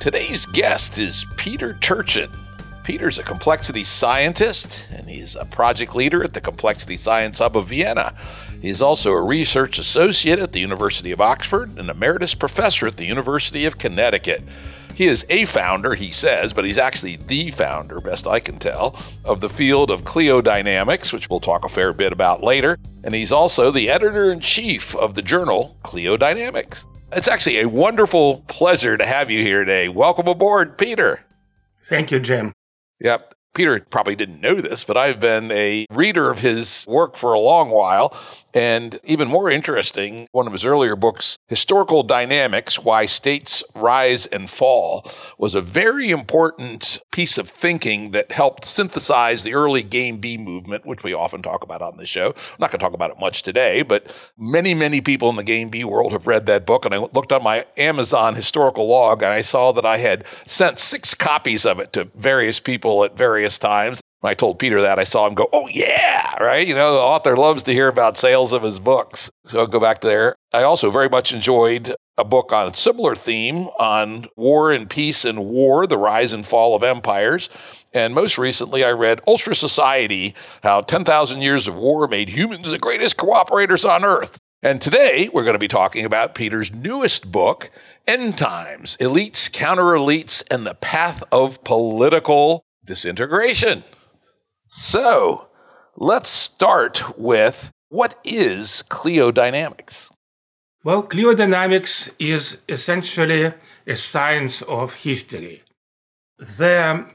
Today's guest is Peter Turchin. Peter's a complexity scientist and he's a project leader at the Complexity Science Hub of Vienna. He's also a research associate at the University of Oxford and emeritus professor at the University of Connecticut. He is a founder, he says, but he's actually the founder, best I can tell, of the field of cliodynamics, which we'll talk a fair bit about later. And he's also the editor in chief of the journal Cliodynamics. It's actually a wonderful pleasure to have you here today. Welcome aboard, Peter. Thank you, Jim. Yep. Peter probably didn't know this, but I've been a reader of his work for a long while. And even more interesting, one of his earlier books, Historical Dynamics Why States Rise and Fall, was a very important piece of thinking that helped synthesize the early Game B movement, which we often talk about on the show. I'm not going to talk about it much today, but many, many people in the Game B world have read that book. And I looked on my Amazon historical log and I saw that I had sent six copies of it to various people at various times. When I told Peter that, I saw him go, Oh, yeah, right? You know, the author loves to hear about sales of his books. So I'll go back there. I also very much enjoyed a book on a similar theme on war and peace and war, the rise and fall of empires. And most recently, I read Ultrasociety How 10,000 Years of War Made Humans the Greatest Cooperators on Earth. And today, we're going to be talking about Peter's newest book, End Times Elites, Counter Elites, and the Path of Political Disintegration. So let's start with what is cliodynamics? Well, cliodynamics is essentially a science of history. The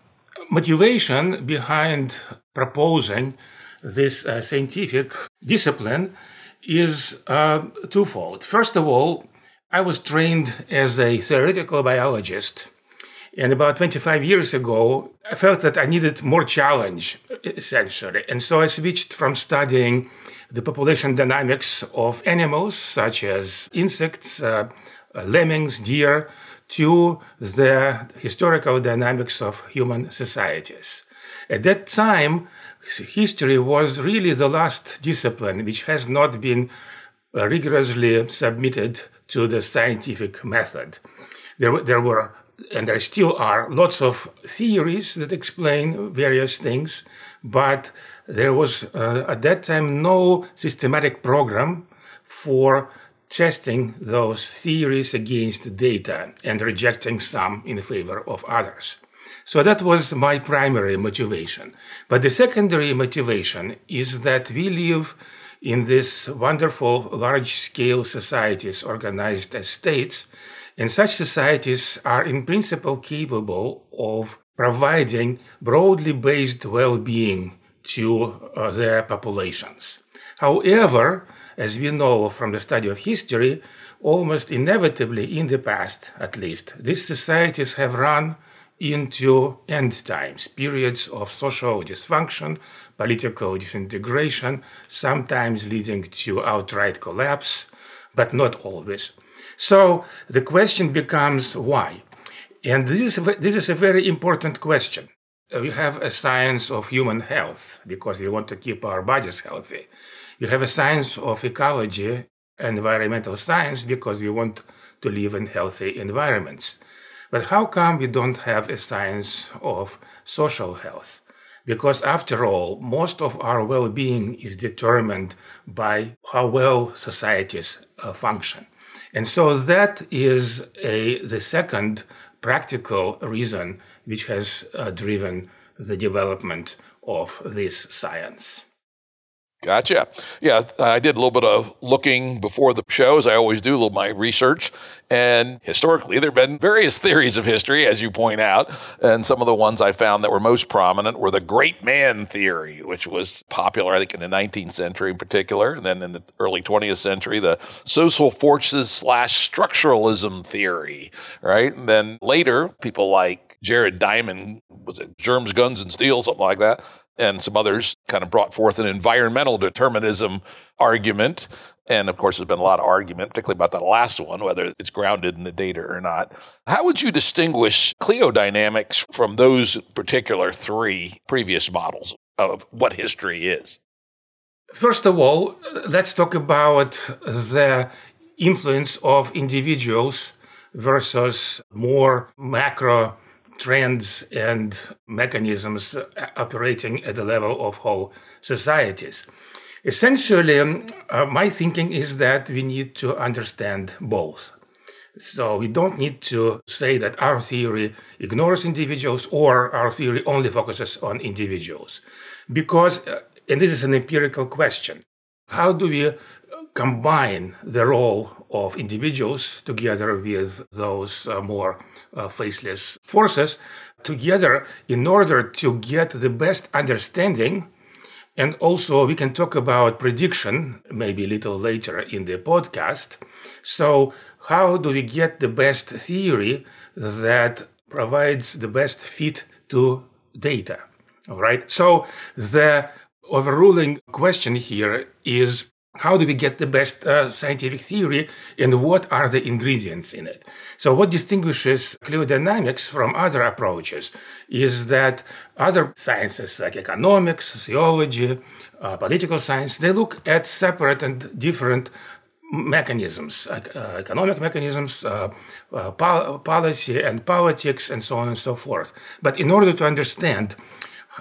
motivation behind proposing this uh, scientific discipline is uh, twofold. First of all, I was trained as a theoretical biologist and about 25 years ago, I felt that I needed more challenge, essentially. And so I switched from studying the population dynamics of animals, such as insects, uh, lemmings, deer, to the historical dynamics of human societies. At that time, history was really the last discipline which has not been rigorously submitted to the scientific method. There, there were and there still are lots of theories that explain various things, but there was uh, at that time no systematic program for testing those theories against data and rejecting some in favor of others. So that was my primary motivation. But the secondary motivation is that we live in these wonderful large scale societies organized as states and such societies are in principle capable of providing broadly based well being to uh, their populations. However, as we know from the study of history, almost inevitably in the past at least, these societies have run into end times, periods of social dysfunction, political disintegration, sometimes leading to outright collapse, but not always. So the question becomes why? And this is, this is a very important question. We have a science of human health because we want to keep our bodies healthy. We have a science of ecology, and environmental science, because we want to live in healthy environments. But how come we don't have a science of social health? Because after all, most of our well being is determined by how well societies uh, function. And so that is a, the second practical reason which has uh, driven the development of this science. Gotcha. Yeah, I did a little bit of looking before the show, as I always do, a little my research. And historically, there have been various theories of history, as you point out. And some of the ones I found that were most prominent were the great man theory, which was popular, I think, in the 19th century in particular. And then in the early 20th century, the social forces slash structuralism theory, right? And then later, people like Jared Diamond, was it Germs, Guns, and Steel, something like that, and some others kind of brought forth an environmental determinism argument. And of course, there's been a lot of argument, particularly about that last one, whether it's grounded in the data or not. How would you distinguish cliodynamics from those particular three previous models of what history is? First of all, let's talk about the influence of individuals versus more macro trends and mechanisms operating at the level of whole societies. Essentially, um, uh, my thinking is that we need to understand both. So we don't need to say that our theory ignores individuals or our theory only focuses on individuals. Because, uh, and this is an empirical question, how do we combine the role of individuals together with those uh, more uh, faceless forces together in order to get the best understanding. And also, we can talk about prediction maybe a little later in the podcast. So, how do we get the best theory that provides the best fit to data? All right. So, the overruling question here is how do we get the best uh, scientific theory and what are the ingredients in it? So what distinguishes cliodynamics from other approaches is that other sciences like economics sociology uh, political science they look at separate and different mechanisms uh, economic mechanisms uh, uh, pol- policy and politics and so on and so forth. But in order to understand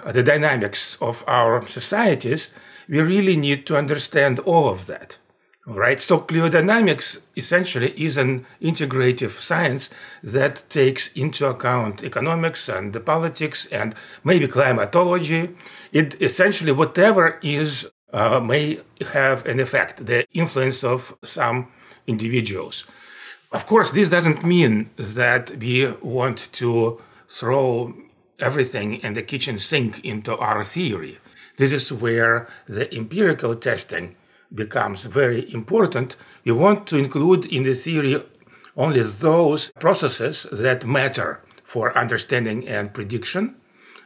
the dynamics of our societies we really need to understand all of that. Right? So cliodynamics essentially is an integrative science that takes into account economics and politics and maybe climatology. It essentially whatever is uh, may have an effect, the influence of some individuals. Of course, this doesn't mean that we want to throw everything in the kitchen sink into our theory. This is where the empirical testing becomes very important. We want to include in the theory only those processes that matter for understanding and prediction,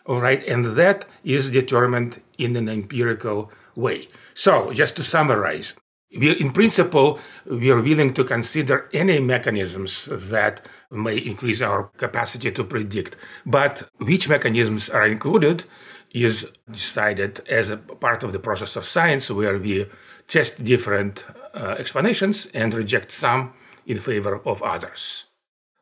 all right, and that is determined in an empirical way. So, just to summarize, we, in principle, we are willing to consider any mechanisms that may increase our capacity to predict. But which mechanisms are included is decided as a part of the process of science where we test different uh, explanations and reject some in favor of others.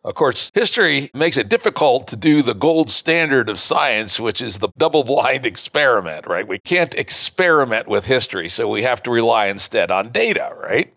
Of course, history makes it difficult to do the gold standard of science, which is the double blind experiment, right? We can't experiment with history, so we have to rely instead on data, right?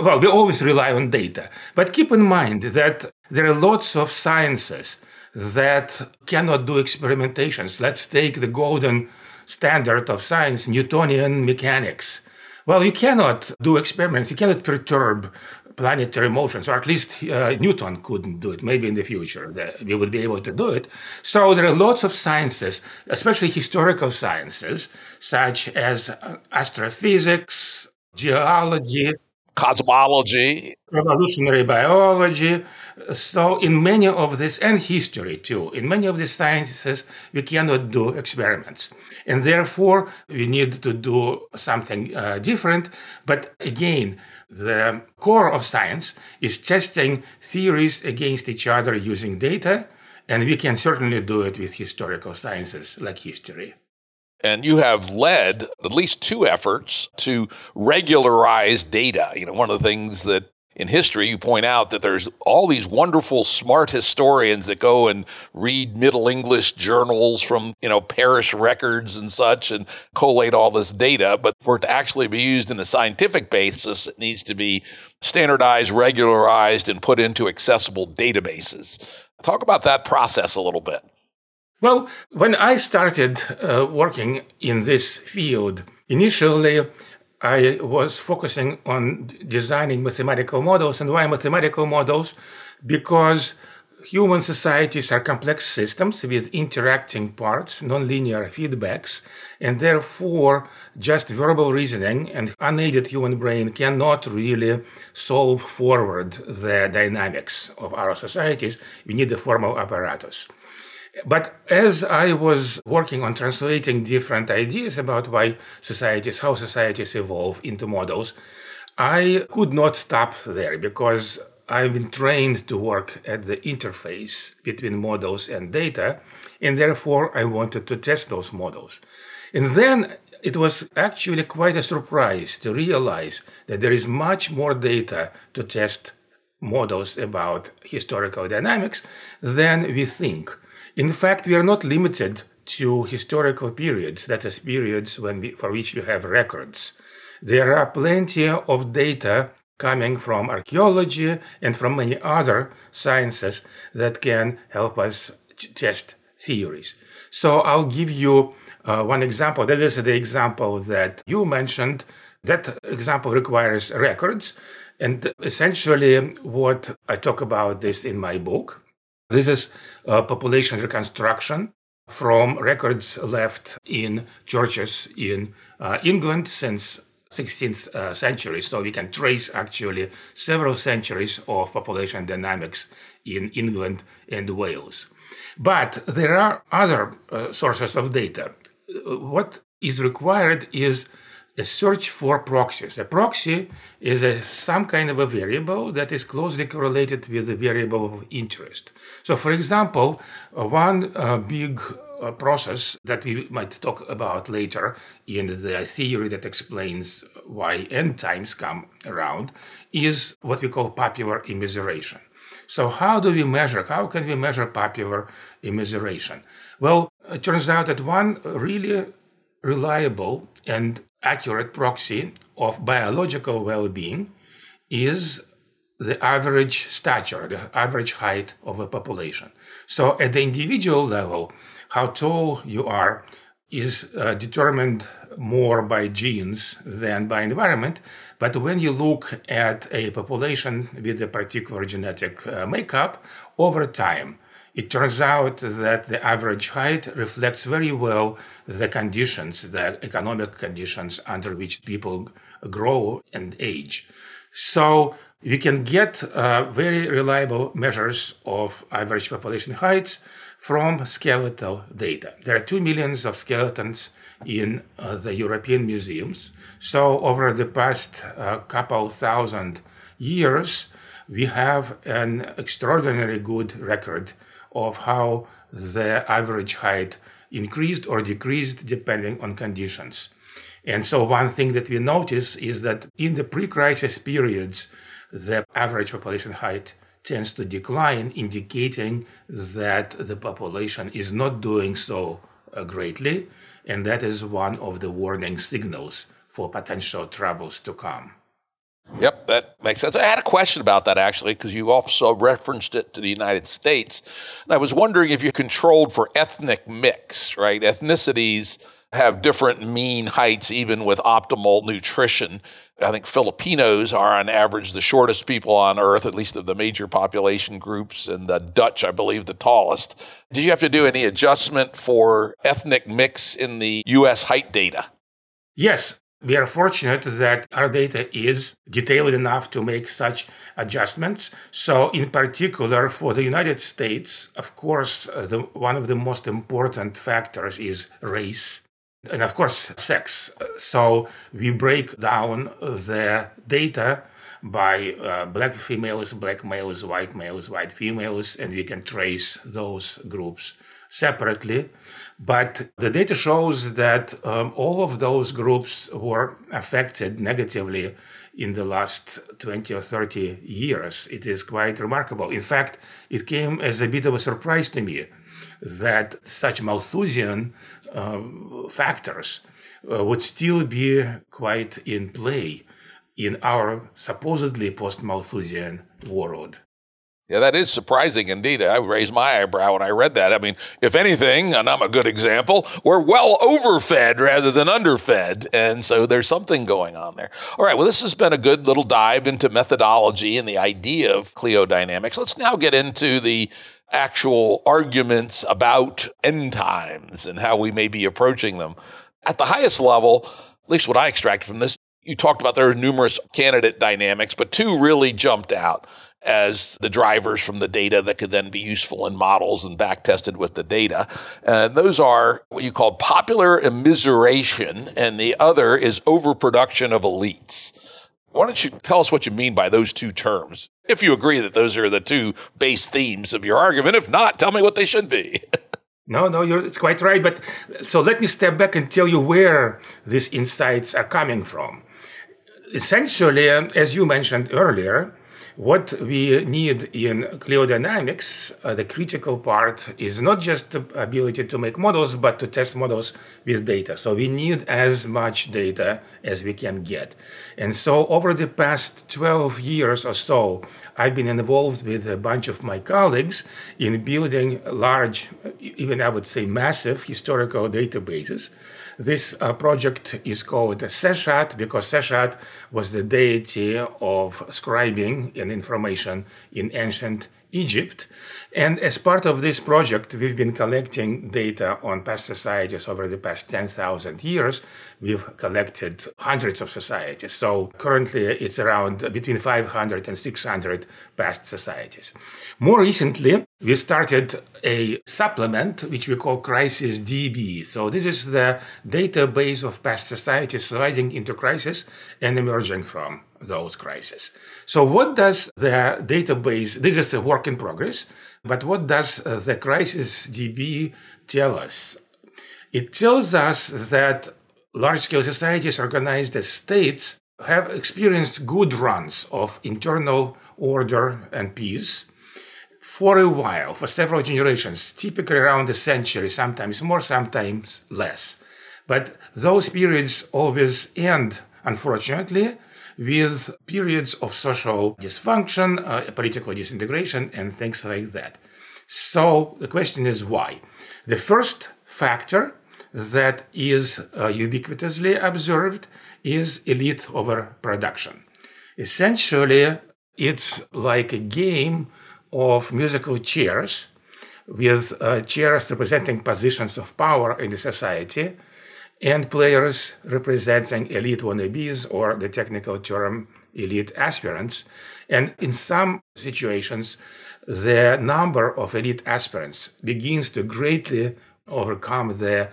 Well, we always rely on data. But keep in mind that there are lots of sciences that cannot do experimentations. Let's take the golden standard of science, Newtonian mechanics. Well, you cannot do experiments, you cannot perturb planetary motions, or at least uh, Newton couldn't do it. Maybe in the future we would be able to do it. So there are lots of sciences, especially historical sciences, such as uh, astrophysics, geology, cosmology, evolutionary biology. So, in many of this, and history too, in many of these sciences, we cannot do experiments. And therefore, we need to do something uh, different. But again, the core of science is testing theories against each other using data. And we can certainly do it with historical sciences like history. And you have led at least two efforts to regularize data. You know, one of the things that in history you point out that there's all these wonderful smart historians that go and read middle english journals from you know parish records and such and collate all this data. But for it to actually be used in a scientific basis it needs to be standardized regularized and put into accessible databases. Talk about that process a little bit well, when I started uh, working in this field Initially, I was focusing on designing mathematical models. And why mathematical models? Because human societies are complex systems with interacting parts, nonlinear feedbacks, and therefore just verbal reasoning and unaided human brain cannot really solve forward the dynamics of our societies. We need a formal apparatus. But as I was working on translating different ideas about why societies, how societies evolve into models, I could not stop there because I've been trained to work at the interface between models and data, and therefore I wanted to test those models. And then it was actually quite a surprise to realize that there is much more data to test models about historical dynamics than we think. In fact, we are not limited to historical periods, that is, periods we, for which we have records. There are plenty of data coming from archaeology and from many other sciences that can help us test theories. So I'll give you uh, one example. That is the example that you mentioned. That example requires records. And essentially, what I talk about this in my book. This is population reconstruction from records left in churches in uh, England since 16th uh, century. So we can trace actually several centuries of population dynamics in England and Wales. But there are other uh, sources of data. What is required is a search for proxies. A proxy is a, some kind of a variable that is closely correlated with the variable of interest. So, for example, uh, one uh, big uh, process that we might talk about later in the theory that explains why end times come around is what we call popular immiseration. So, how do we measure? How can we measure popular immiseration? Well, it turns out that one really reliable and accurate proxy of biological well being is the average stature, the average height of a population. So, at the individual level, how tall you are is uh, determined more by genes than by environment. But when you look at a population with a particular genetic uh, makeup over time, it turns out that the average height reflects very well the conditions, the economic conditions under which people grow and age. So we can get uh, very reliable measures of average population heights from skeletal data. There are two millions of skeletons in uh, the European museums. So over the past uh, couple thousand years, we have an extraordinarily good record of how the average height increased or decreased depending on conditions. And so, one thing that we notice is that in the pre crisis periods, the average population height tends to decline, indicating that the population is not doing so uh, greatly. And that is one of the warning signals for potential troubles to come. Yep, that makes sense. I had a question about that actually, because you also referenced it to the United States. And I was wondering if you're controlled for ethnic mix, right? Ethnicities have different mean heights, even with optimal nutrition. I think Filipinos are on average the shortest people on earth, at least of the major population groups, and the Dutch, I believe, the tallest. Did you have to do any adjustment for ethnic mix in the US height data? Yes, we are fortunate that our data is detailed enough to make such adjustments. So, in particular, for the United States, of course, uh, the, one of the most important factors is race. And of course, sex. So we break down the data by uh, black females, black males, white males, white females, and we can trace those groups separately. But the data shows that um, all of those groups were affected negatively in the last 20 or 30 years. It is quite remarkable. In fact, it came as a bit of a surprise to me that such Malthusian uh, factors uh, would still be quite in play in our supposedly post Malthusian world. Yeah, that is surprising indeed. I raised my eyebrow when I read that. I mean, if anything, and I'm a good example, we're well overfed rather than underfed. And so there's something going on there. All right, well, this has been a good little dive into methodology and the idea of cliodynamics. Let's now get into the actual arguments about end times and how we may be approaching them. At the highest level, at least what I extracted from this, you talked about there are numerous candidate dynamics, but two really jumped out as the drivers from the data that could then be useful in models and back tested with the data. And those are what you call popular immiseration, and the other is overproduction of elites. Why don't you tell us what you mean by those two terms? If you agree that those are the two base themes of your argument. If not, tell me what they should be. no, no, it's quite right. But so let me step back and tell you where these insights are coming from. Essentially, as you mentioned earlier, what we need in cliodynamics, uh, the critical part is not just the ability to make models, but to test models with data. So we need as much data as we can get. And so over the past 12 years or so, I've been involved with a bunch of my colleagues in building large, even I would say massive historical databases this uh, project is called Seshat because Seshat was the deity of scribing and information in ancient Egypt. And as part of this project, we've been collecting data on past societies over the past 10,000 years. We've collected hundreds of societies. So currently it's around between 500 and 600 past societies. More recently, we started a supplement which we call Crisis DB. So this is the database of past societies sliding into crisis and emerging from those crises. So what does the database, this is a work in progress, but what does the crisis DB tell us? It tells us that large scale societies organized as states have experienced good runs of internal order and peace for a while, for several generations, typically around a century, sometimes more, sometimes less. But those periods always end, unfortunately, with periods of social dysfunction, uh, political disintegration, and things like that. So the question is why? The first factor that is uh, ubiquitously observed is elite overproduction. Essentially, it's like a game of musical chairs with uh, chairs representing positions of power in the society and players representing elite wannabes or the technical term elite aspirants. And in some situations, the number of elite aspirants begins to greatly overcome the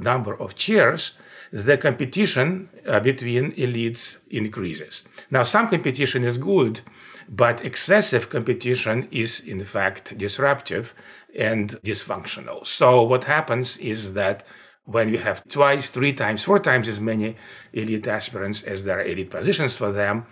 number of chairs, the competition uh, between elites increases. Now, some competition is good, but excessive competition is, in fact, disruptive and dysfunctional. So, what happens is that when we have twice, three times, four times as many elite aspirants as there are elite positions for them,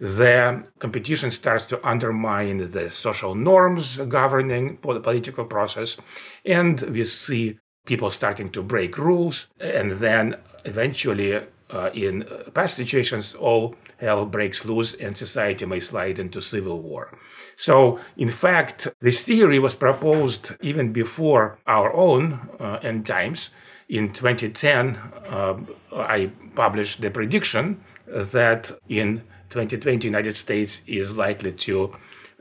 the competition starts to undermine the social norms governing the political process. And we see people starting to break rules. And then eventually, uh, in past situations, all hell breaks loose and society may slide into civil war. So, in fact, this theory was proposed even before our own uh, end times in 2010, uh, I published the prediction that in 2020, United States is likely to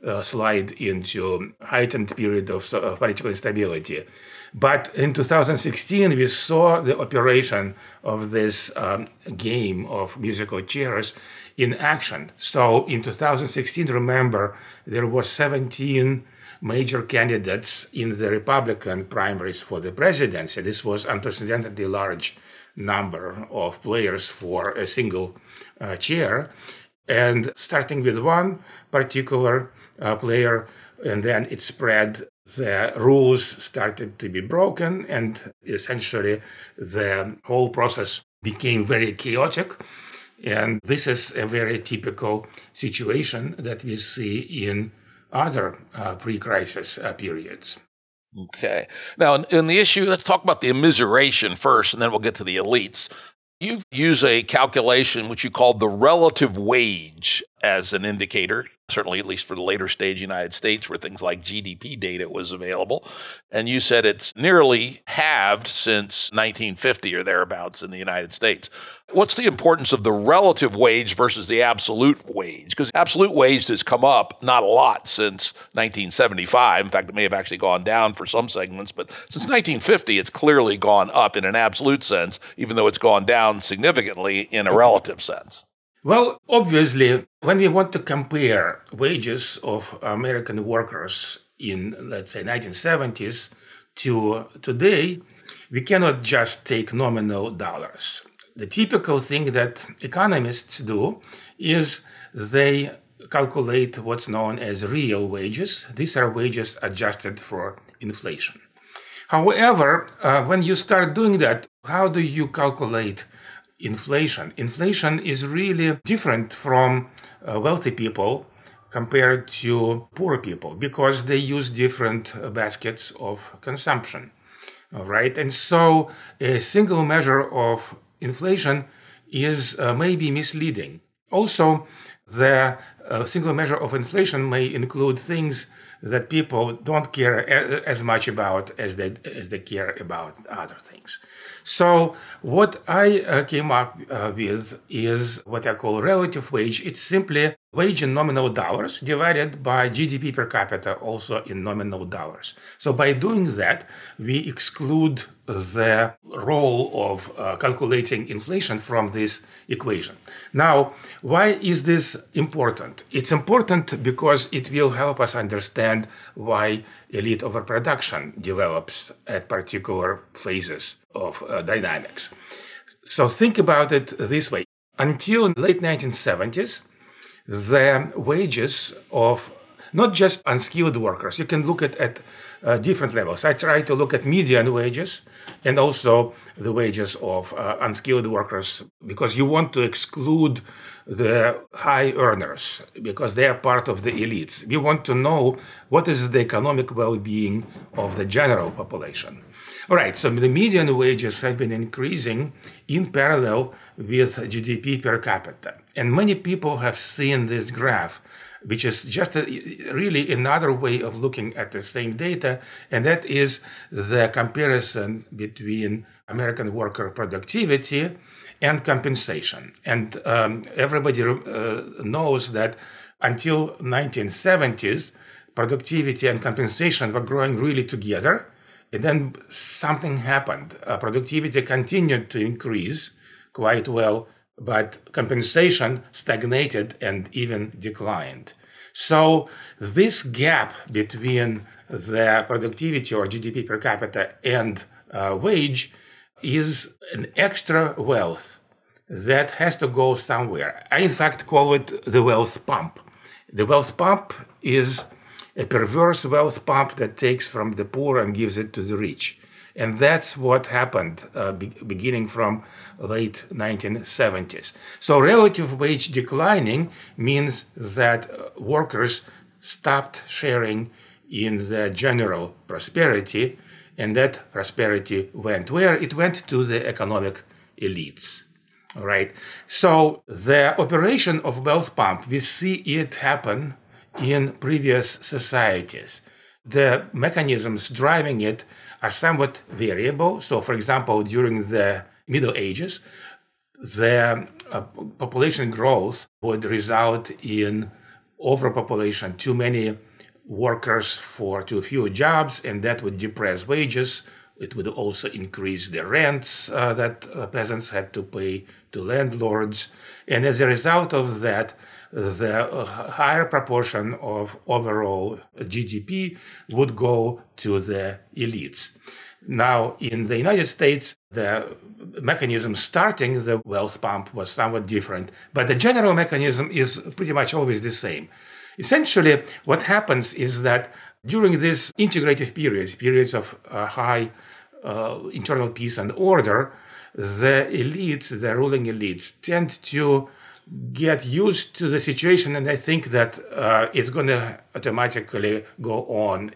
uh, slide into heightened period of uh, political instability. But in 2016, we saw the operation of this um, game of musical chairs in action. So in 2016, remember, there was 17 major candidates in the Republican primaries for the presidency. This was unprecedentedly large number of players for a single uh, chair. And starting with one particular uh, player, and then it spread, the rules started to be broken, and essentially the whole process became very chaotic. And this is a very typical situation that we see in other uh, pre-crisis uh, periods. Okay. Now, in, in, the issue, let's talk about the immiseration first, and then we'll get to the elites. You use a calculation which you call the relative wage as an indicator. Certainly at least for the later stage United States where things like GDP data was available. And you said it's nearly halved since 1950 or thereabouts in the United States. What's the importance of the relative wage versus the absolute wage? Because absolute wage has come up not a lot since 1975. In fact, it may have actually gone down for some segments, but since 1950, it's clearly gone up in an absolute sense, even though it's gone down significantly in a relative sense. Well, obviously, when we want to compare wages of American workers in, let's say, 1970s to today, we cannot just take nominal dollars the typical thing that economists do is they calculate what's known as real wages. These are wages adjusted for inflation. However, uh, when you start doing that, how do you calculate inflation? Inflation is really different from uh, wealthy people compared to poor people because they use different uh, baskets of consumption. All right, and so a single measure of inflation is uh, maybe misleading. Also, the uh, single measure of inflation may include things that people don't care a- as much about as they as they care about other things. So what I uh, came up uh, with is what I call relative wage. It's simply wage in nominal dollars divided by GDP per capita also in nominal dollars. So by doing that, we exclude the role of uh, calculating inflation from this equation. Now, why is this important? It's important because it will help us understand why elite overproduction develops at particular phases of uh, dynamics. So think about it this way. Until late 1970s, the wages of not just unskilled workers, you can look at, at uh, different levels. I try to look at median wages and also the wages of uh, unskilled workers because you want to exclude the high earners because they are part of the elites. We want to know what is the economic well being of the general population. All right, so the median wages have been increasing in parallel with GDP per capita. And many people have seen this graph, which is just a, really another way of looking at the same data, and that is the comparison between American worker productivity and compensation. And um, everybody uh, knows that until 1970s, productivity and compensation were growing really together. And then something happened. Uh, productivity continued to increase quite well, but compensation stagnated and even declined. So this gap between the productivity or GDP per capita and uh, wage is an extra wealth that has to go somewhere. I, in fact, call it the wealth pump. The wealth pump is a perverse wealth pump that takes from the poor and gives it to the rich. And that's what happened uh, be- beginning from late 1970s. So relative wage declining means that uh, workers stopped sharing in the general prosperity and that prosperity went where? It went to the economic elites. All right. So the operation of wealth pump, we see it happen in previous societies. The mechanisms driving it are somewhat variable. So, for example, during the Middle Ages, the uh, population growth would result in overpopulation, too many workers for too few jobs, and that would depress wages. It would also increase the rents uh, that uh, peasants had to pay to landlords. And as a result of that, the uh, higher proportion of overall GDP would go to the elites. Now, in the United States, the mechanism starting the wealth pump was somewhat different, but the general mechanism is pretty much always the same. Essentially, what happens is that during these integrative periods, periods of uh, high uh, internal peace and order, the elites, the ruling elites, tend to get used to the situation, and I think that uh, it's going to automatically go on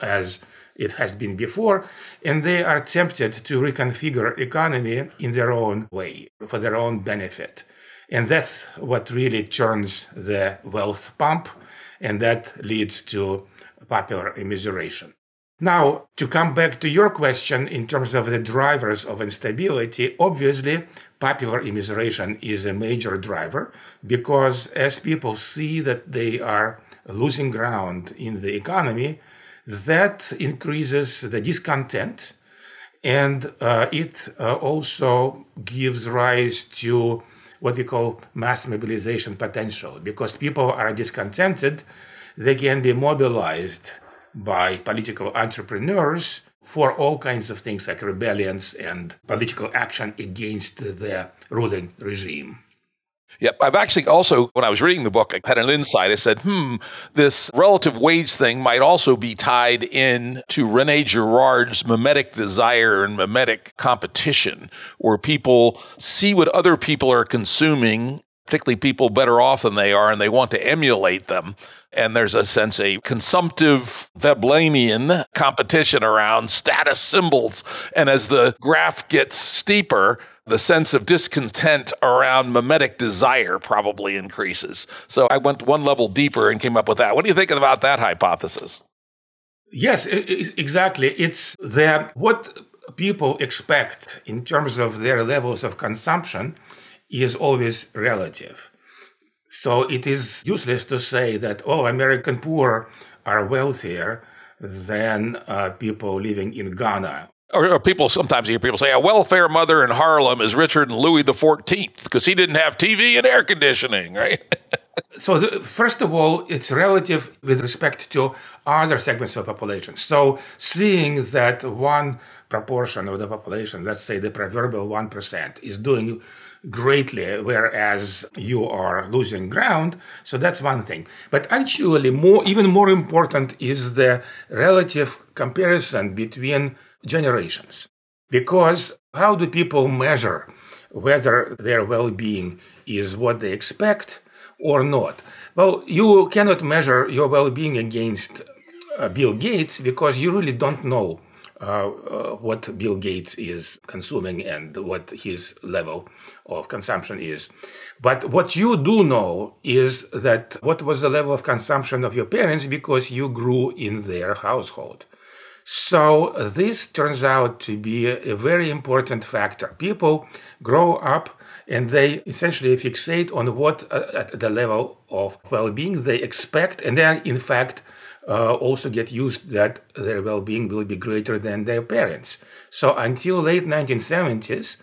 as it has been before, and they are tempted to reconfigure economy in their own way for their own benefit, and that's what really turns the wealth pump and that leads to popular immiseration. Now, to come back to your question in terms of the drivers of instability, obviously, popular immiseration is a major driver because as people see that they are losing ground in the economy, that increases the discontent and uh, it uh, also gives rise to what we call mass mobilization potential because people are discontented they can be mobilized by political entrepreneurs for all kinds of things like rebellions and political action against the ruling regime. Yep. I've actually also, when I was reading the book, I had an insight. I said, hmm, this relative wage thing might also be tied in to Rene Girard's mimetic desire and mimetic competition, where people see what other people are consuming particularly people better off than they are, and they want to emulate them. And there's a sense, a consumptive Veblenian competition around status symbols. And as the graph gets steeper, the sense of discontent around mimetic desire probably increases. So I went one level deeper and came up with that. What do you think about that hypothesis? Yes, exactly. It's that what people expect in terms of their levels of consumption is always relative. So it is useless to say that, oh, American poor are wealthier than uh, people living in Ghana. Or, or, people sometimes hear people say a welfare mother in Harlem is richer than Louis XIV because he didn't have TV and air conditioning, right? so, the, first of all, it's relative with respect to other segments of population. So, seeing that one proportion of the population, let's say the proverbial 1%, is doing greatly, whereas you are losing ground. So that's one thing. But actually, more even more important is the relative comparison between generations. Because how do people measure whether their well-being is what they expect or not? Well, you cannot measure your well-being against uh, Bill Gates because you really don't know uh, uh, what Bill Gates is consuming and what his level of consumption is. But what you do know is that what was the level of consumption of your parents because you grew in their household. So this turns out to be a very important factor. People grow up and they essentially fixate on what uh, at the level of well-being they expect and they are in fact uh, also get used that their well-being will be greater than their parents. So until late 1970s,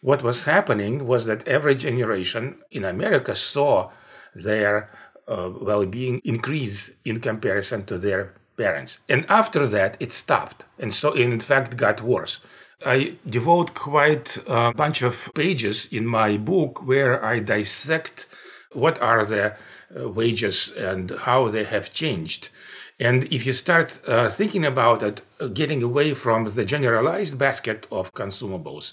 what was happening was that every generation in America saw their uh, well-being increase in comparison to their parents. And after that, it stopped. And so, in fact, got worse. I devote quite a bunch of pages in my book where I dissect what are the uh, wages and how they have changed. And if you start uh, thinking about it, uh, getting away from the generalized basket of consumables,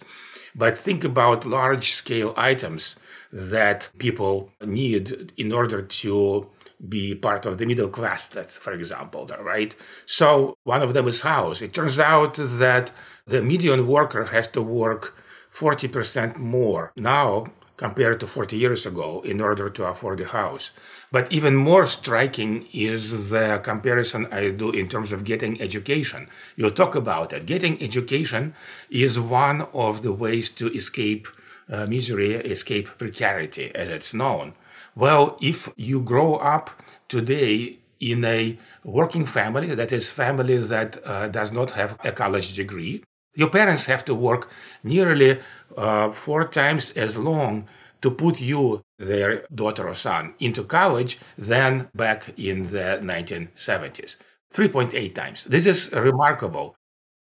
but think about large scale items that people need in order to be part of the middle class, that's for example, right? So one of them is house. It turns out that the median worker has to work 40% more now compared to 40 years ago in order to afford a house. But even more striking is the comparison I do in terms of getting education. You talk about it. Getting education is one of the ways to escape uh, misery, escape precarity, as it's known. Well, if you grow up today in a working family, that is, family that uh, does not have a college degree, your parents have to work nearly uh, four times as long to put you, their daughter or son, into college than back in the 1970s. 3.8 times. This is remarkable.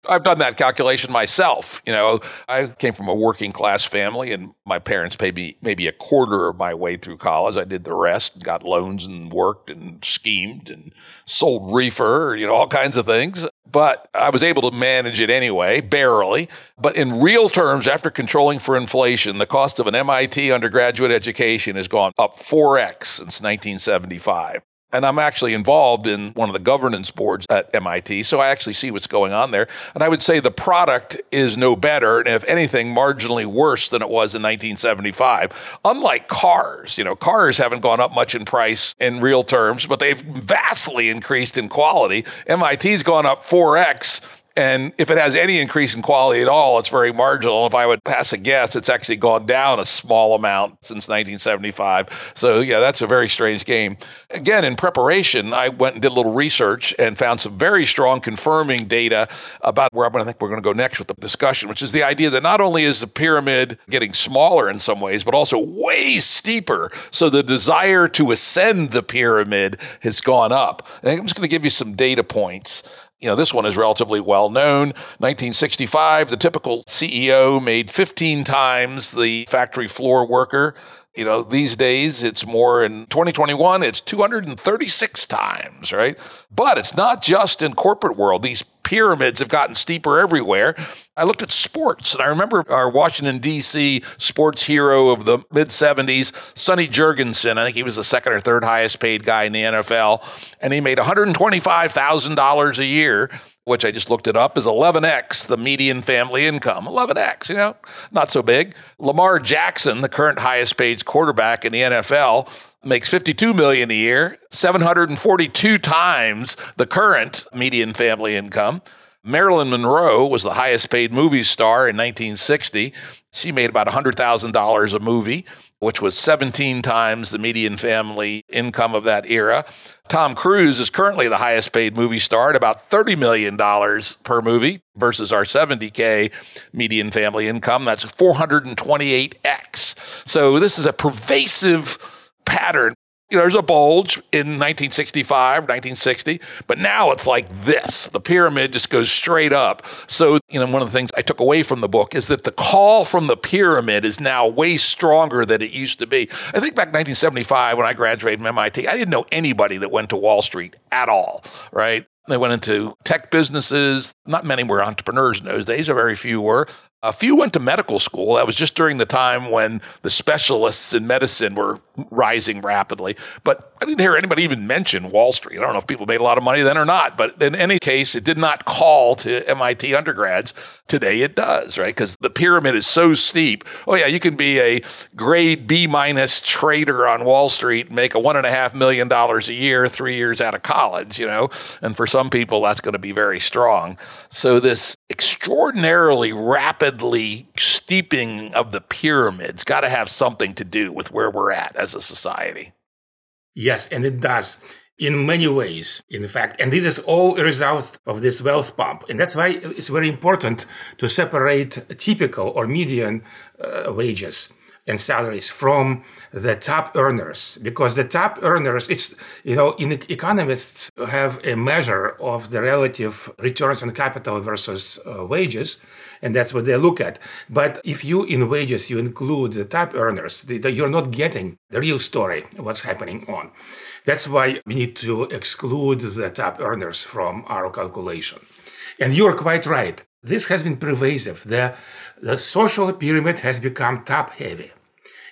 I've done that calculation myself. You know, I came from a working class family and my parents paid me maybe a quarter of my way through college. I did the rest, got loans and worked and schemed and sold reefer, you know, all kinds of things. But I was able to manage it anyway, barely. But in real terms, after controlling for inflation, the cost of an MIT undergraduate education has gone up 4x since 1975. And I'm actually involved in one of the governance boards at MIT. So I actually see what's going on there. And I would say the product is no better. And if anything, marginally worse than it was in 1975. Unlike cars, you know, cars haven't gone up much in price in real terms, but they've vastly increased in quality. MIT's gone up 4x and if it has any increase in quality at all, it's very marginal. If I would pass a guess, it's actually gone down a small amount since 1975. So, yeah, that's a very strange game. Again, in preparation, I went and did a little research and found some very strong confirming data about where I'm going to think we're going to go next with the discussion, which is the idea that not only is the pyramid getting smaller in some ways, but also way steeper. So the desire to ascend the pyramid has gone up. And I'm just going to give you some data points. You know, this one is relatively well known. 1965, the typical CEO made 15 times the factory floor worker. You know, these days it's more in 2021, it's 236 times, right? But it's not just in corporate world. These pyramids have gotten steeper everywhere. I looked at sports, and I remember our Washington, D.C. sports hero of the mid 70s, Sonny Jurgensen. I think he was the second or third highest paid guy in the NFL, and he made $125,000 a year which I just looked it up, is 11x the median family income. 11x, you know, not so big. Lamar Jackson, the current highest paid quarterback in the NFL, makes 52 million a year, 742 times the current median family income. Marilyn Monroe was the highest paid movie star in 1960. She made about $100,000 a movie, which was 17 times the median family income of that era. Tom Cruise is currently the highest paid movie star at about $30 million per movie versus our 70K median family income. That's 428X. So this is a pervasive pattern. You know, there's a bulge in 1965, 1960, but now it's like this. The pyramid just goes straight up. So, you know, one of the things I took away from the book is that the call from the pyramid is now way stronger than it used to be. I think back 1975 when I graduated from MIT, I didn't know anybody that went to Wall Street at all, right? They went into tech businesses. Not many were entrepreneurs in those days, or very few were. A few went to medical school. That was just during the time when the specialists in medicine were rising rapidly. But I didn't hear anybody even mention Wall Street. I don't know if people made a lot of money then or not. But in any case, it did not call to MIT undergrads. Today it does, right? Because the pyramid is so steep. Oh, yeah, you can be a grade B minus trader on Wall Street make a one and a half million dollars a year, three years out of college, you know? And for some people, that's going to be very strong. So this extraordinarily rapidly steeping of the pyramids got to have something to do with where we're at as a society. Yes, and it does in many ways, in fact. And this is all a result of this wealth pump. And that's why it's very important to separate typical or median uh, wages and salaries from the top earners. Because the top earners it's you know in economists have a measure of the relative returns on capital versus uh, wages and that's what they look at. But if you in wages you include the top earners the, the, you're not getting the real story what's happening on. That's why we need to exclude the top earners from our calculation. And you're quite right. This has been pervasive. The, the social pyramid has become top heavy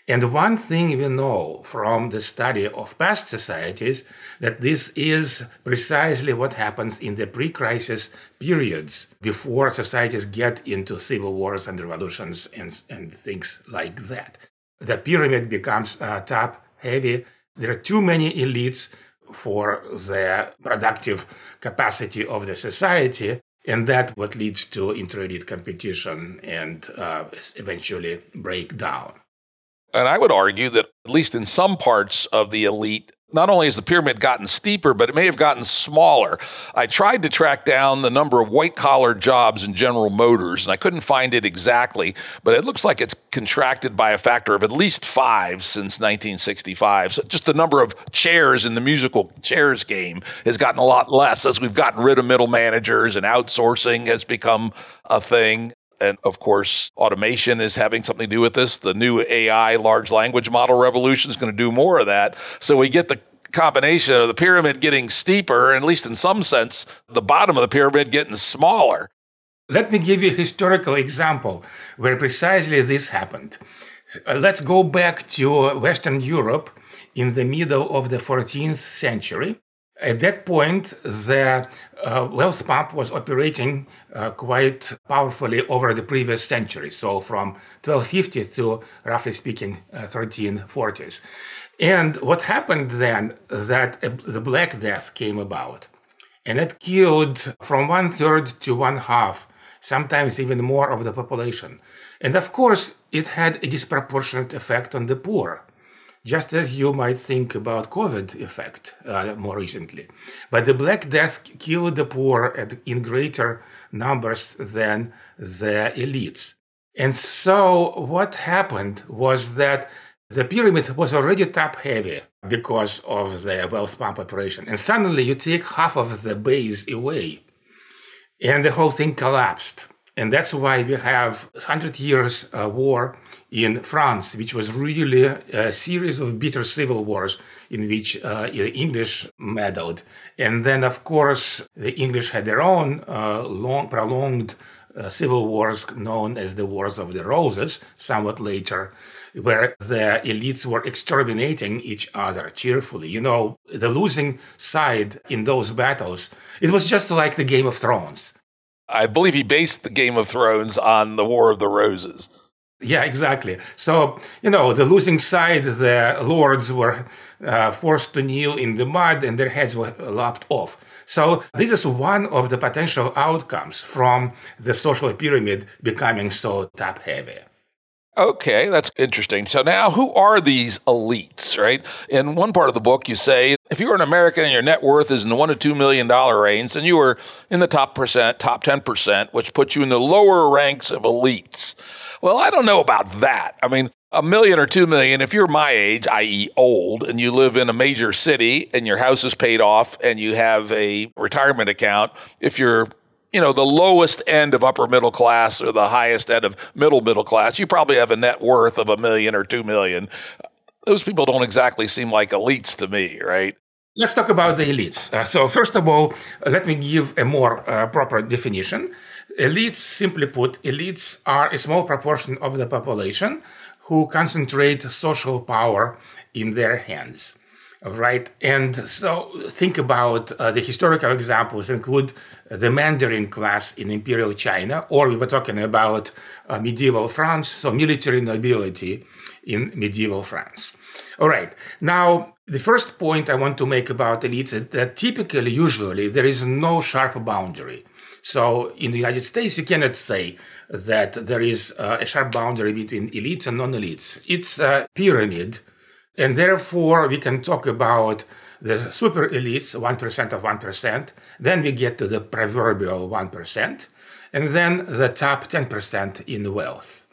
and one thing we know from the study of past societies that this is precisely what happens in the pre-crisis periods before societies get into civil wars and revolutions and, and things like that. The pyramid becomes uh, top heavy. There are too many elites for the productive capacity of the society and that what leads to intra-elite competition and uh, eventually breakdown. And I would argue that, at least in some parts of the elite, not only has the pyramid gotten steeper, but it may have gotten smaller. I tried to track down the number of white collar jobs in General Motors, and I couldn't find it exactly, but it looks like it's contracted by a factor of at least five since 1965. So just the number of chairs in the musical chairs game has gotten a lot less as we've gotten rid of middle managers and outsourcing has become a thing. And of course, automation is having something to do with this. The new AI large language model revolution is going to do more of that. So we get the combination of the pyramid getting steeper, and at least in some sense, the bottom of the pyramid getting smaller. Let me give you a historical example where precisely this happened. Uh, let's go back to Western Europe in the middle of the 14th century. At that point, the uh, wealth pump was operating uh, quite powerfully over the previous century, so from 1250 to, roughly speaking, uh, 1340s. And what happened then that the Black Death came about, and it killed from one third to one half, sometimes even more of the population. And of course, it had a disproportionate effect on the poor just as you might think about COVID effect uh, more recently. But the Black Death killed the poor at, in greater numbers than the elites. And so what happened was that the pyramid was already top heavy because of the wealth pump operation. And suddenly you take half of the base away, and the whole thing collapsed. And that's why we have 100 years uh, war in France, which was really a series of bitter civil wars in which uh, the English meddled. And then, of course, the English had their own uh, long, prolonged uh, civil wars known as the Wars of the Roses, somewhat later, where the elites were exterminating each other cheerfully. You know, the losing side in those battles, it was just like the Game of Thrones. I believe he based the Game of Thrones on the War of the Roses. Yeah, exactly. So, you know, the losing side, the lords were uh, forced to kneel in the mud and their heads were lopped off. So, this is one of the potential outcomes from the social pyramid becoming so top heavy. Okay, that's interesting. So now who are these elites, right? In one part of the book, you say if you were an American and your net worth is in the one to two million dollar range, then you were in the top percent, top 10%, which puts you in the lower ranks of elites. Well, I don't know about that. I mean, a million or two million, if you're my age, i.e., old, and you live in a major city and your house is paid off and you have a retirement account, if you're you know, the lowest end of upper middle class or the highest end of middle middle class, you probably have a net worth of a million or two million. Those people don't exactly seem like elites to me, right? Let's talk about the elites. Uh, so, first of all, let me give a more uh, proper definition. Elites, simply put, elites are a small proportion of the population who concentrate social power in their hands right? And so think about uh, the historical examples include the Mandarin class in Imperial China, or we were talking about uh, medieval France, so military nobility in medieval France. All right. Now, the first point I want to make about elites is that typically, usually, there is no sharp boundary. So in the United States, you cannot say that there is uh, a sharp boundary between elites and non-elites. It's a pyramid and therefore, we can talk about the super elites, 1% of 1%. Then we get to the proverbial 1%. And then the top 10% in wealth.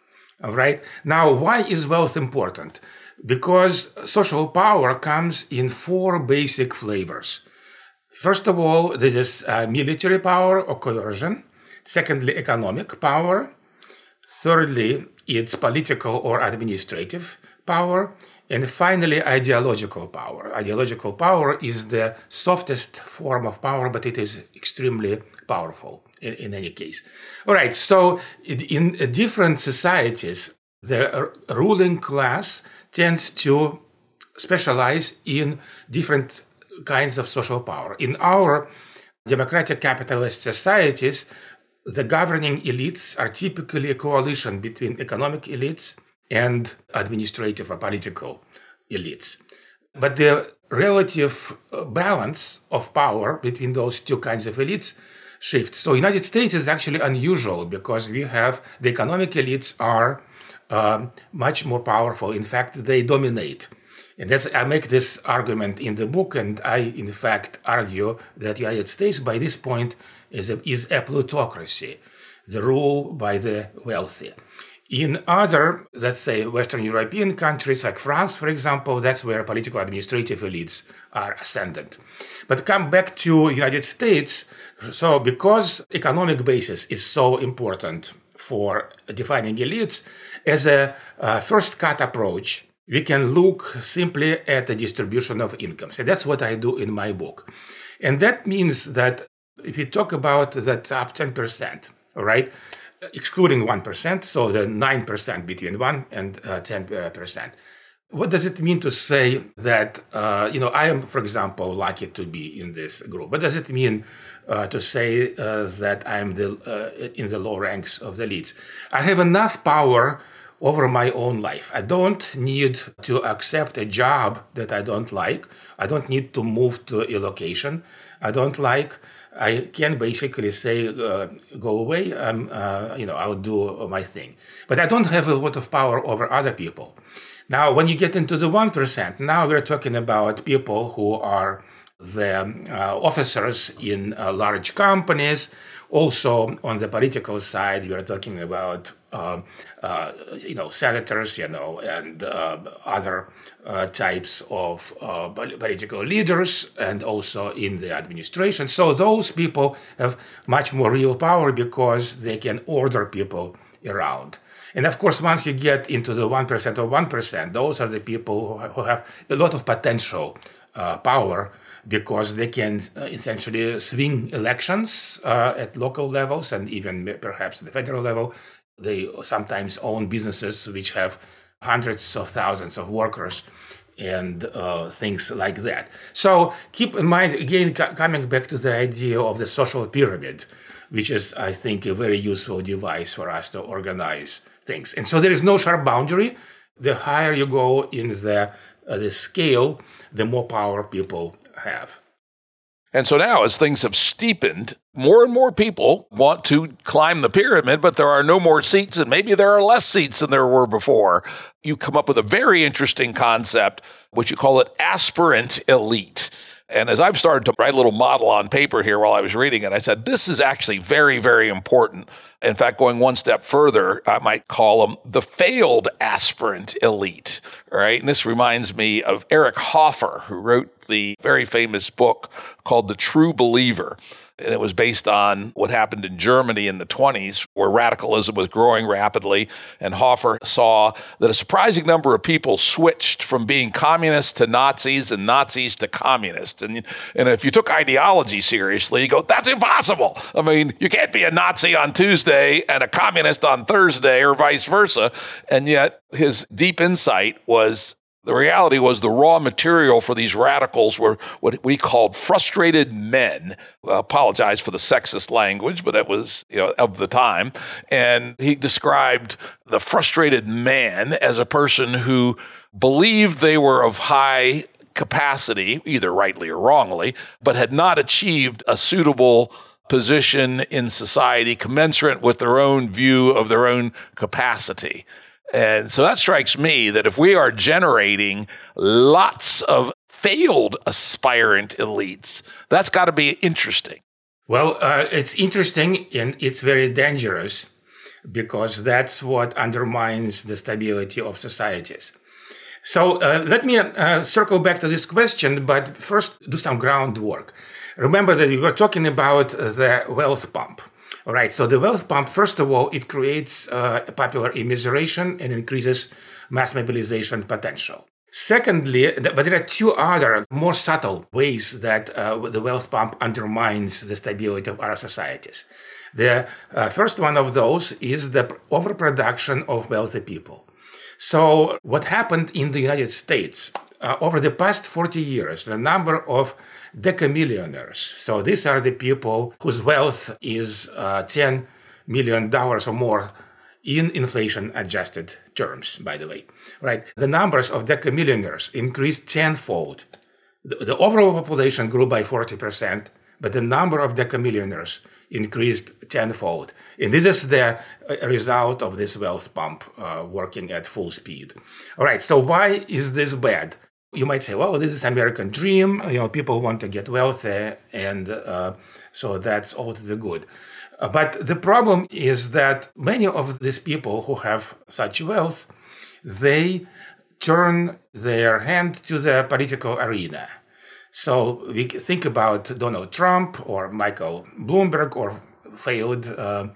All right. Now, why is wealth important? Because social power comes in four basic flavors. First of all, there is uh, military power or coercion. Secondly, economic power. Thirdly, it's political or administrative power. And finally, ideological power. Ideological power is the softest form of power, but it is extremely powerful in, in any case. All right, so in different societies, the ruling class tends to specialize in different kinds of social power. In our democratic capitalist societies, the governing elites are typically a coalition between economic elites and administrative or political elites. But the relative uh, balance of power between those two kinds of elites shifts. So United States is actually unusual because we have the economic elites are uh, much more powerful. In fact, they dominate. And that's, I make this argument in the book, and I, in fact, argue that United States, by this point, is a, is a plutocracy, the rule by the wealthy. In other, let's say, Western European countries like France, for example, that's where political administrative elites are ascendant. But come back to United States. So because economic basis is so important for defining elites, as a uh, first cut approach, we can look simply at the distribution of incomes. That's what I do in my book. And that means that if you talk about the top 10%, all right, excluding 1%, so the 9% between 1 and uh, 10%. What does it mean to say that, uh, you know, I am, for example, lucky to be in this group? What does it mean uh, to say uh, that I'm the, uh, in the low ranks of the elites? I have enough power over my own life. I don't need to accept a job that I don't like. I don't need to move to a location I don't like. I can basically say, uh, go away, um, uh, you know, I'll do my thing. But I don't have a lot of power over other people. Now, when you get into the 1%, now we're talking about people who are the uh, officers in uh, large companies. Also, on the political side, we are talking about uh, uh, you know senators, you know, and uh, other uh, types of uh, political leaders, and also in the administration. So those people have much more real power because they can order people around. And of course, once you get into the one percent or one percent, those are the people who have a lot of potential uh, power because they can uh, essentially swing elections uh, at local levels and even perhaps at the federal level. They sometimes own businesses which have hundreds of thousands of workers and uh, things like that. So keep in mind, again, coming back to the idea of the social pyramid, which is, I think, a very useful device for us to organize things. And so there is no sharp boundary. The higher you go in the, uh, the scale, the more power people have. And so now, as things have steepened, more and more people want to climb the pyramid, but there are no more seats, and maybe there are less seats than there were before. You come up with a very interesting concept, which you call it aspirant elite. And as I've started to write a little model on paper here while I was reading it, I said, this is actually very, very important. In fact, going one step further, I might call them the failed aspirant elite. Right. And this reminds me of Eric Hoffer, who wrote the very famous book called The True Believer. And it was based on what happened in Germany in the 20s, where radicalism was growing rapidly. And Hoffer saw that a surprising number of people switched from being communists to Nazis and Nazis to communists. And, and if you took ideology seriously, you go, that's impossible. I mean, you can't be a Nazi on Tuesday and a communist on Thursday or vice versa. And yet his deep insight was the reality was the raw material for these radicals were what we called frustrated men. I apologize for the sexist language, but that was you know, of the time. And he described the frustrated man as a person who believed they were of high capacity, either rightly or wrongly, but had not achieved a suitable position in society commensurate with their own view of their own capacity. And so that strikes me that if we are generating lots of failed aspirant elites, that's got to be interesting. Well, uh, it's interesting and it's very dangerous because that's what undermines the stability of societies. So uh, let me uh, circle back to this question, but first do some groundwork. Remember that we were talking about the wealth pump. All right. So the wealth pump, first of all, it creates uh, popular immiseration and increases mass mobilization potential. Secondly, but there are two other more subtle ways that uh, the wealth pump undermines the stability of our societies. The uh, first one of those is the overproduction of wealthy people. So, what happened in the United States uh, over the past 40 years, the number of decamillionaires. So these are the people whose wealth is uh, $10 million or more in inflation adjusted terms, by the way. Right? The numbers of decamillionaires increased tenfold. The, the overall population grew by 40%, but the number of decamillionaires increased tenfold. And this is the uh, result of this wealth pump uh, working at full speed. All right, so why is this bad? You might say, well, this is American dream. You know, people want to get wealthy, and uh, so that's all to the good. Uh, but the problem is that many of these people who have such wealth, they turn their hand to the political arena. So we think about Donald Trump or Michael Bloomberg or failed, uh,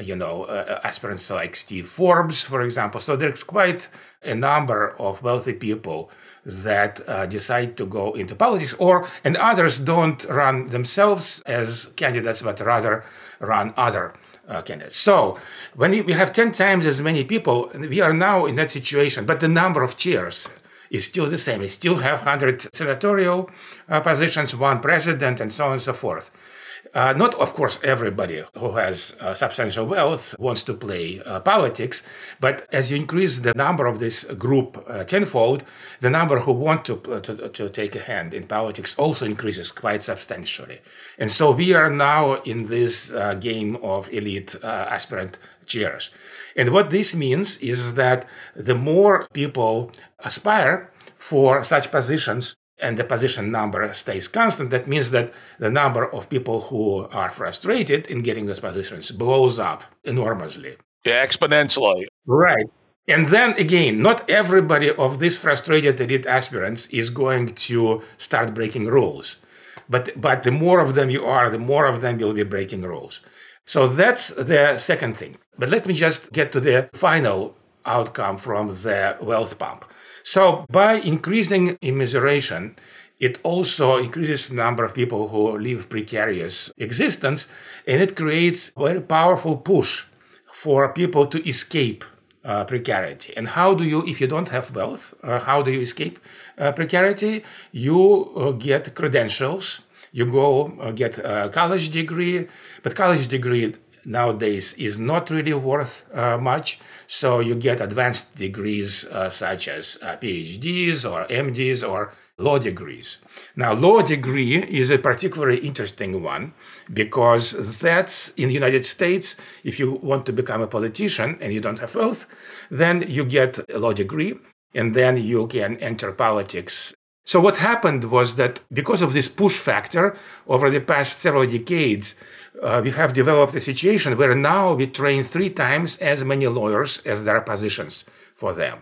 you know, uh, aspirants like Steve Forbes, for example. So there's quite a number of wealthy people that uh, decide to go into politics, or and others don't run themselves as candidates, but rather run other uh, candidates. So when we have ten times as many people, we are now in that situation, but the number of chairs is still the same. We still have 100 senatorial uh, positions, one president, and so on and so forth. Uh, not, of course, everybody who has uh, substantial wealth wants to play uh, politics, but as you increase the number of this group uh, tenfold, the number who want to, uh, to, to take a hand in politics also increases quite substantially. And so we are now in this game of elite aspirant chairs. And what this means is that the more people aspire for such positions, and the position number stays constant, that means that the number of people who are frustrated in getting those positions blows up enormously. Yeah, exponentially. Right. And then again, not everybody of these frustrated elite aspirants is going to start breaking rules. But, but the more of them you are, the more of them you'll be breaking rules. So that's the second thing. But let me just get to the final outcome from the wealth pump. So by increasing immiseration, it also increases the number of people who live precarious existence, and it creates a very powerful push for people to escape uh, precarity. And how do you, if you don't have wealth, uh, how do you escape uh, precarity? You uh, get credentials. You go uh, get a college degree, but college degree nowadays is not really worth uh, much. So you get advanced degrees uh, such as uh, PhDs or MDs or law degrees. Now, law degree is a particularly interesting one because that's in the United States. If you want to become a politician and you don't have wealth, then you get a law degree and then you can enter politics so, what happened was that because of this push factor over the past several decades, uh, we have developed a situation where now we train three times as many lawyers as there are positions for them.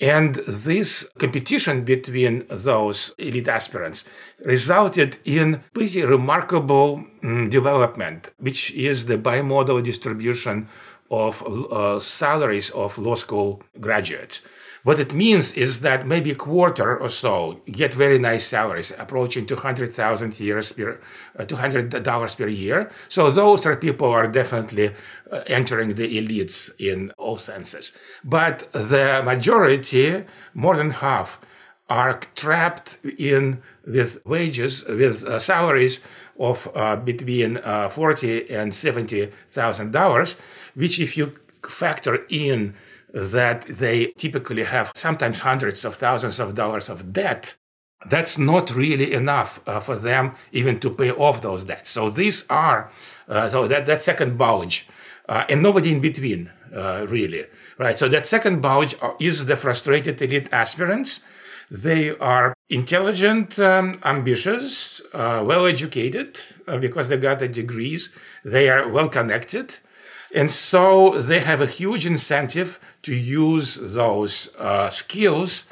And this competition between those elite aspirants resulted in pretty remarkable um, development, which is the bimodal distribution of uh, salaries of law school graduates. What it means is that maybe a quarter or so get very nice salaries, approaching 200,000 years per, uh, $200 per year. So those are people who are definitely uh, entering the elites in all senses. But the majority, more than half, are trapped in with wages, with uh, salaries of uh, between uh, forty and seventy thousand dollars, which, if you factor in that they typically have sometimes hundreds of thousands of dollars of debt, that's not really enough uh, for them even to pay off those debts. So these are, uh, so that, that second bulge, uh, and nobody in between, uh, really, right? So that second bulge is the frustrated elite aspirants. They are intelligent, um, ambitious, uh, well educated uh, because they got the degrees. They are well connected. And so they have a huge incentive to use those uh, skills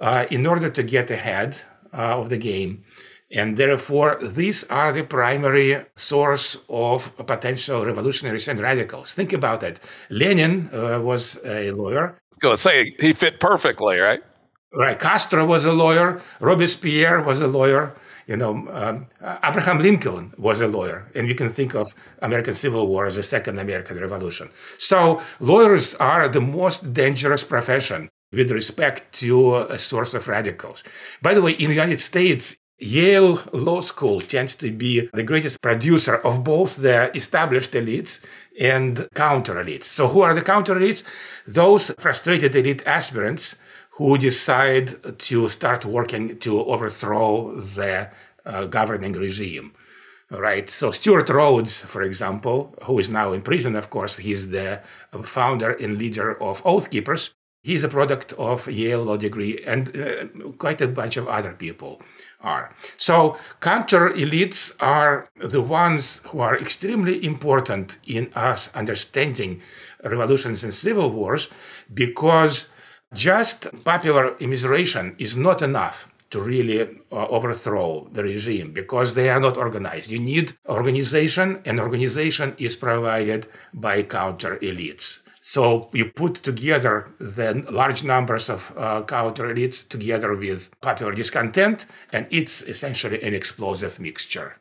uh, in order to get ahead uh, of the game. And therefore, these are the primary source of potential revolutionaries and radicals. Think about it. Lenin uh, was a lawyer. I was going to say he fit perfectly, right? Right. Castro was a lawyer. Robespierre was a lawyer. You know, um, Abraham Lincoln was a lawyer, and you can think of American Civil War as the second American Revolution. So lawyers are the most dangerous profession with respect to a source of radicals. By the way, in the United States, Yale Law School tends to be the greatest producer of both the established elites and counter elites. So, who are the counter elites? Those frustrated elite aspirants who decide to start working to overthrow the uh, governing regime. Right. So Stewart Rhodes, for example, who is now in prison, of course, he's the founder and leader of Oath Keepers. He's a product of Yale law degree, and uh, quite a bunch of other people are. So counter elites are the ones who are extremely important in us understanding revolutions and civil wars because just popular immiseration is not enough to really uh, overthrow the regime because they are not organized. You need organization, and organization is provided by counter elites. So you put together the large numbers of uh, counter elites together with popular discontent, and it's essentially an explosive mixture.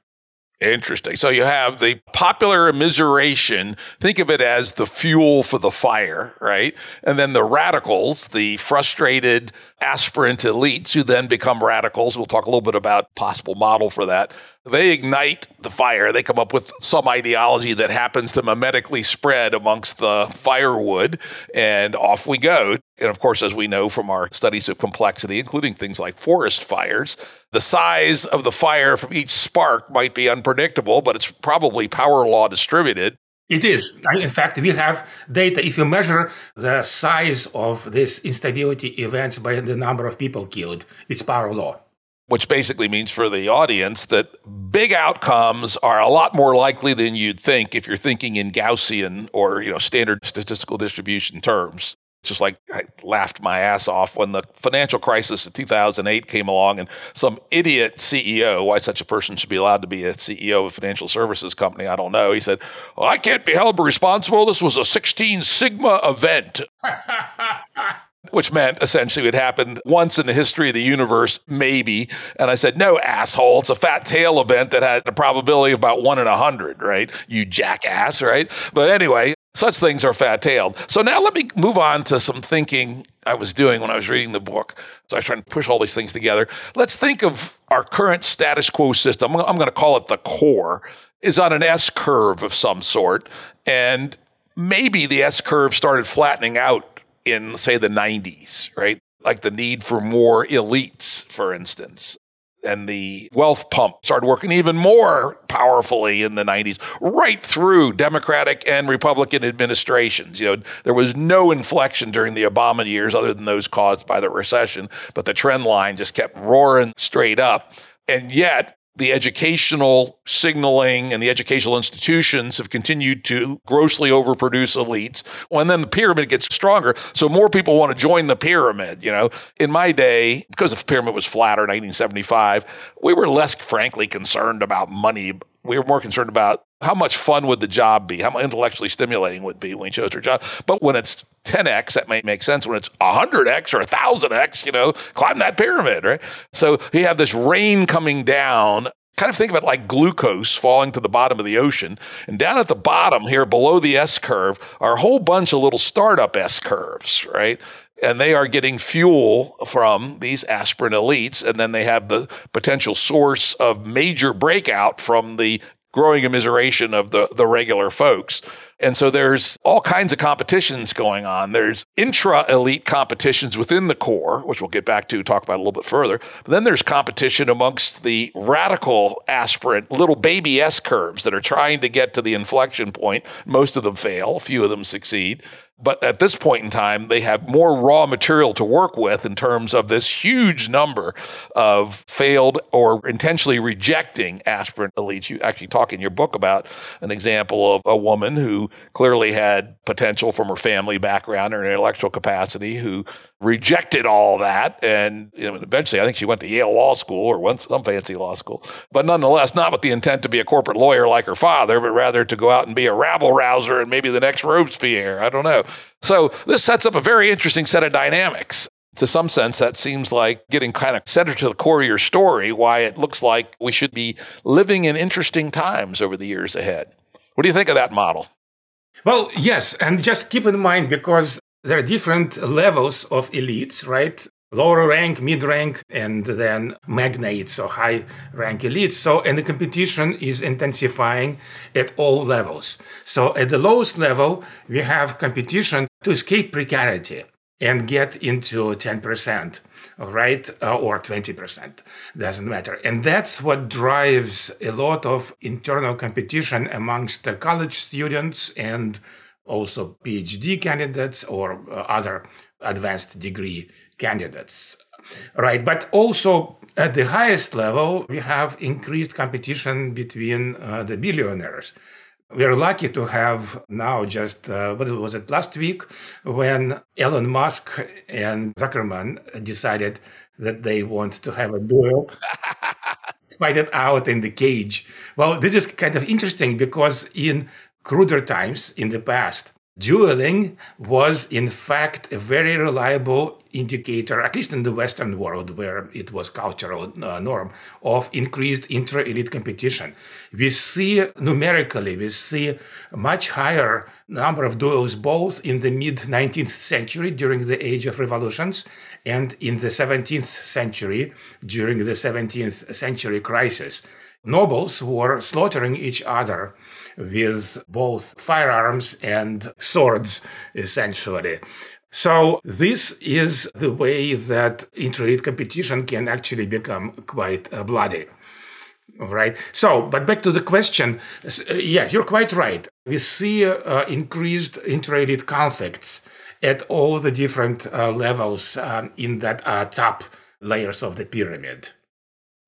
Interesting. So you have the popular immiseration. Think of it as the fuel for the fire, right? And then the radicals, the frustrated aspirant elites who then become radicals. We'll talk a little bit about possible model for that. They ignite the fire. They come up with some ideology that happens to mimetically spread amongst the firewood, and off we go. And of course, as we know from our studies of complexity, including things like forest fires, the size of the fire from each spark might be unpredictable, but it's probably power law distributed. It is. In fact, we have data. If you measure the size of these instability events by the number of people killed, it's power law which basically means for the audience that big outcomes are a lot more likely than you'd think if you're thinking in Gaussian or you know standard statistical distribution terms. Just like I laughed my ass off when the financial crisis of 2008 came along and some idiot CEO, why such a person should be allowed to be a CEO of a financial services company, I don't know. He said, well, I can't be held responsible. This was a 16 sigma event. which meant essentially it happened once in the history of the universe, maybe. And I said, no, asshole. It's a fat tail event that had a probability of about one in a hundred, right? You jackass, right? But anyway, such things are fat tailed. So now let me move on to some thinking I was doing when I was reading the book. So I was trying to push all these things together. Let's think of our current status quo system. I'm going to call it the core, is on an S curve of some sort. And maybe the S curve started flattening out in, say, the 90s, right? Like the need for more elites, for instance. And the wealth pump started working even more powerfully in the 90s, right through Democratic and Republican administrations. You know, there was no inflection during the Obama years other than those caused by the recession, but the trend line just kept roaring straight up. And yet, the educational signaling and the educational institutions have continued to grossly overproduce elites. Well, and then the pyramid gets stronger. So more people want to join the pyramid. You know, in my day, because the pyramid was flatter in 1975, we were less frankly concerned about money. We were more concerned about how much fun would the job be? How intellectually stimulating would be when you chose your job? But when it's 10x, that might make sense. When it's 100x or 1000x, you know, climb that pyramid, right? So you have this rain coming down. Kind of think of it like glucose falling to the bottom of the ocean. And down at the bottom here below the S curve are a whole bunch of little startup S curves, right? And they are getting fuel from these aspirant elites. And then they have the potential source of major breakout from the growing immiseration of the, the regular folks. And so there's all kinds of competitions going on. There's intra elite competitions within the core, which we'll get back to, talk about a little bit further. But then there's competition amongst the radical aspirant little baby S curves that are trying to get to the inflection point. Most of them fail, a few of them succeed. But at this point in time, they have more raw material to work with in terms of this huge number of failed or intentionally rejecting aspirant elites. You actually talk in your book about an example of a woman who clearly had potential from her family background or intellectual capacity who rejected all that. And you know, eventually, I think she went to Yale Law School or went some fancy law school. But nonetheless, not with the intent to be a corporate lawyer like her father, but rather to go out and be a rabble rouser and maybe the next Robespierre. I don't know. So this sets up a very interesting set of dynamics. To some sense, that seems like getting kind of centered to the core of your story, why it looks like we should be living in interesting times over the years ahead. What do you think of that model? Well, yes. And just keep in mind, because there are different levels of elites, right? Lower rank, mid rank, and then magnates or high rank elites. So, and the competition is intensifying at all levels. So, at the lowest level, we have competition to escape precarity and get into 10%, right? Uh, or 20%, doesn't matter. And that's what drives a lot of internal competition amongst the college students and also PhD candidates or uh, other advanced degree candidates. Right, but also at the highest level, we have increased competition between uh, the billionaires. We are lucky to have now just, uh, what was it, last week, when Elon Musk and Zuckerman decided that they want to have a duel, fight it out in the cage. Well, this is kind of interesting because in cruder times in the past, dueling was in fact a very reliable indicator, at least in the Western world where it was cultural uh, norm, of increased intra-elite competition. We see numerically, we see a much higher number of duels both in the mid 19th century during the age of revolutions and in the 17th century during the 17th century crisis. Nobles were slaughtering each other with both firearms and swords, essentially. So this is the way that intra competition can actually become quite uh, bloody. Right. So, but back to the question. Uh, yes, you're quite right. We see uh, increased intra conflicts at all the different uh, levels um, in that uh, top layers of the pyramid.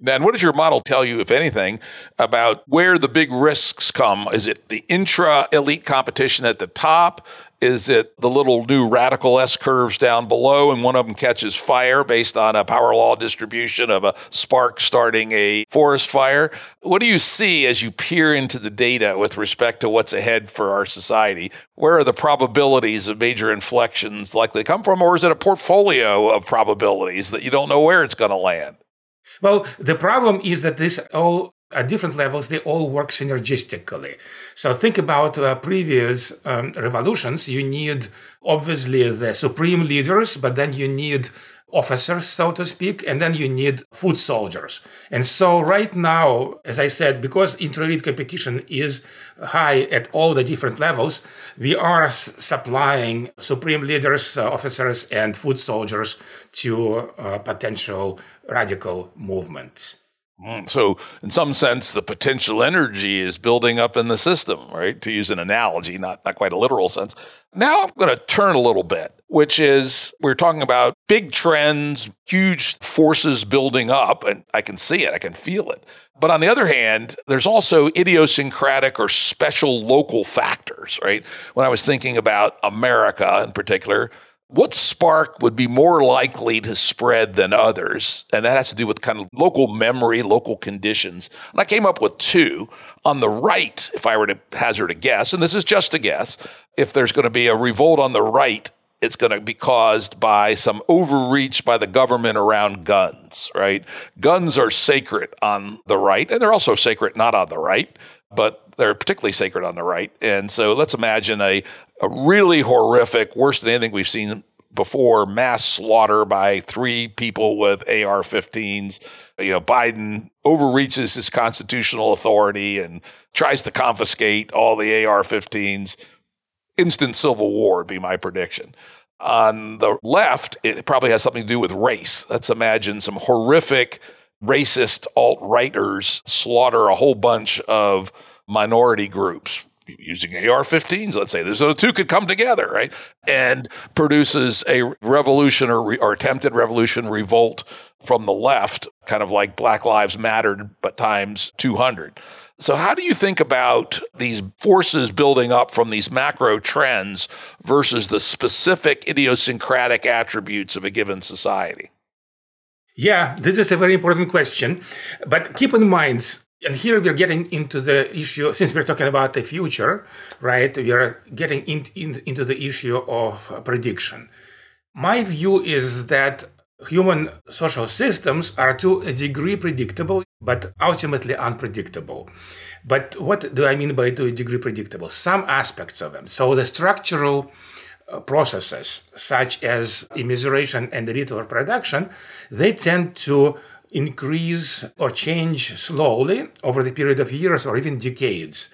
And what does your model tell you, if anything, about where the big risks come? Is it the intra elite competition at the top? Is it the little new radical S curves down below and one of them catches fire based on a power law distribution of a spark starting a forest fire? What do you see as you peer into the data with respect to what's ahead for our society? Where are the probabilities of major inflections likely to come from? Or is it a portfolio of probabilities that you don't know where it's going to land? Well, the problem is that this all at different levels they all work synergistically. So think about uh, previous um, revolutions. You need obviously the supreme leaders, but then you need officers, so to speak, and then you need foot soldiers. And so right now, as I said, because intra competition is high at all the different levels, we are s- supplying supreme leaders, uh, officers, and foot soldiers to uh, potential radical movements. Mm, so, in some sense, the potential energy is building up in the system, right? To use an analogy, not, not quite a literal sense. Now, I'm going to turn a little bit, which is we're talking about big trends, huge forces building up, and I can see it, I can feel it. But on the other hand, there's also idiosyncratic or special local factors, right? When I was thinking about America in particular, what spark would be more likely to spread than others? And that has to do with kind of local memory, local conditions. And I came up with two. On the right, if I were to hazard a guess, and this is just a guess, if there's going to be a revolt on the right, it's going to be caused by some overreach by the government around guns, right? Guns are sacred on the right, and they're also sacred not on the right, but they're particularly sacred on the right. And so let's imagine a, a really horrific, worse than anything we've seen before, mass slaughter by three people with AR-15s. You know, Biden overreaches his constitutional authority and tries to confiscate all the AR-15s. Instant civil war would be my prediction. On the left, it probably has something to do with race. Let's imagine some horrific racist alt righters slaughter a whole bunch of minority groups using AR-15s, let's say. So the two could come together, right? And produces a revolution or, re- or attempted revolution revolt from the left, kind of like Black Lives Mattered, but times 200. So, how do you think about these forces building up from these macro trends versus the specific idiosyncratic attributes of a given society? Yeah, this is a very important question. But keep in mind, and here we're getting into the issue, since we're talking about the future, right? We are getting in, in, into the issue of prediction. My view is that human social systems are to a degree predictable, but ultimately unpredictable. But what do I mean by to a degree predictable? Some aspects of them. So the structural uh, processes, such as immiseration and the ritual production, they tend to increase or change slowly over the period of years or even decades.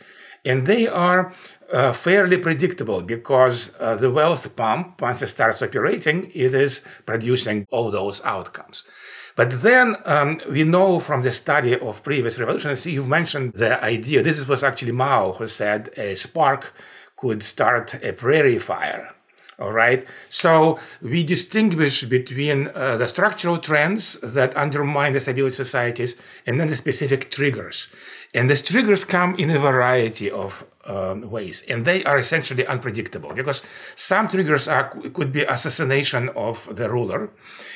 And they are uh, fairly predictable because uh, the wealth pump, once it starts operating, it is producing all those outcomes. But then um, we know from the study of previous revolutions, you've mentioned the idea, this was actually Mao who said a spark could start a prairie fire. All right. So we distinguish between uh, the structural trends that undermine the stability of societies and then the specific triggers. And these triggers come in a variety of um, ways, and they are essentially unpredictable because some triggers are could be assassination of the ruler.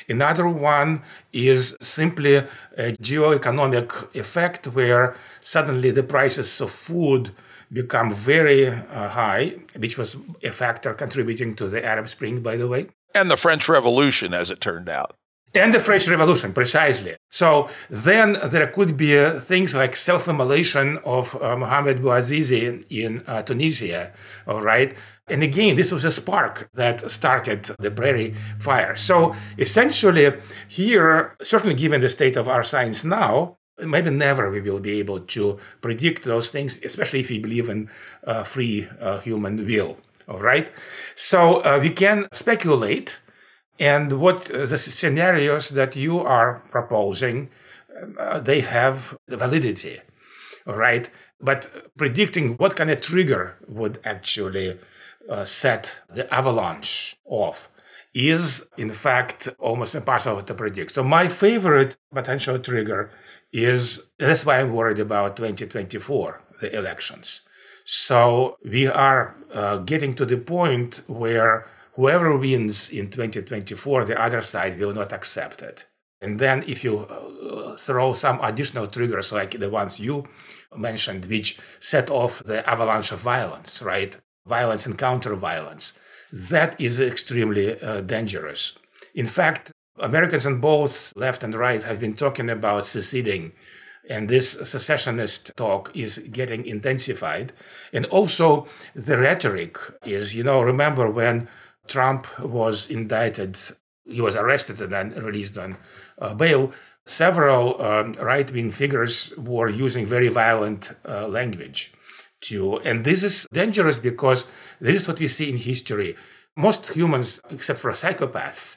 Another one is simply a geo-economic effect where suddenly the prices of food become very uh, high, which was a factor contributing to the Arab Spring, by the way. And the French Revolution, as it turned out. And the French Revolution, precisely. So then there could be uh, things like self-immolation of uh, Mohamed Bouazizi in, in uh, Tunisia, all right? And again, this was a spark that started the prairie fire. So essentially, here, certainly given the state of our science now, maybe never we will be able to predict those things, especially if we believe in uh, free uh, human will. All right. So uh, we can speculate, and what uh, the scenarios that you are proposing, uh, they have the validity. All right. But predicting what kind of trigger would actually uh, set the avalanche off is in fact almost impossible to predict. So my favorite potential trigger is that's why I'm worried about 2024, the elections. So we are uh, getting to the point where whoever wins in 2024, the other side will not accept it. And then if you uh, throw some additional triggers like the ones you mentioned, which set off the avalanche of violence, right? Violence and counter violence, that is extremely uh, dangerous. In fact, Americans on both left and right have been talking about seceding, and this secessionist talk is getting intensified. And also, the rhetoric is, you know, remember when Trump was indicted, he was arrested and then released on uh, bail. Several um, right wing figures were using very violent uh, language. To, and this is dangerous because this is what we see in history. Most humans, except for psychopaths,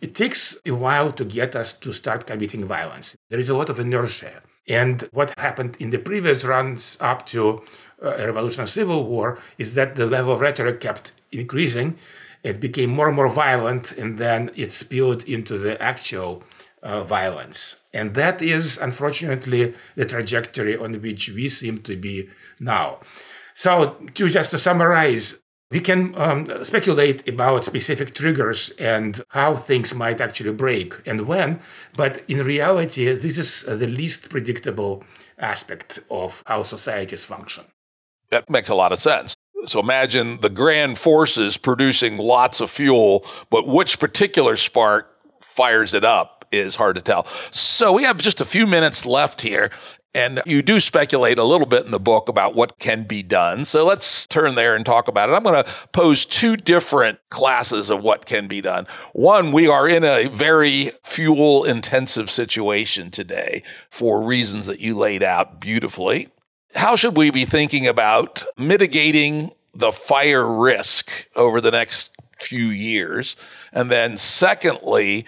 it takes a while to get us to start committing violence. There is a lot of inertia. And what happened in the previous runs up to uh, a revolution or civil war is that the level of rhetoric kept increasing. It became more and more violent, and then it spilled into the actual uh, violence. And that is, unfortunately, the trajectory on which we seem to be now. So, to just to summarize, we can um, speculate about specific triggers and how things might actually break and when, but in reality, this is the least predictable aspect of how societies function. That makes a lot of sense. So imagine the grand forces producing lots of fuel, but which particular spark fires it up is hard to tell. So we have just a few minutes left here. And you do speculate a little bit in the book about what can be done. So let's turn there and talk about it. I'm going to pose two different classes of what can be done. One, we are in a very fuel intensive situation today for reasons that you laid out beautifully. How should we be thinking about mitigating the fire risk over the next few years? And then secondly,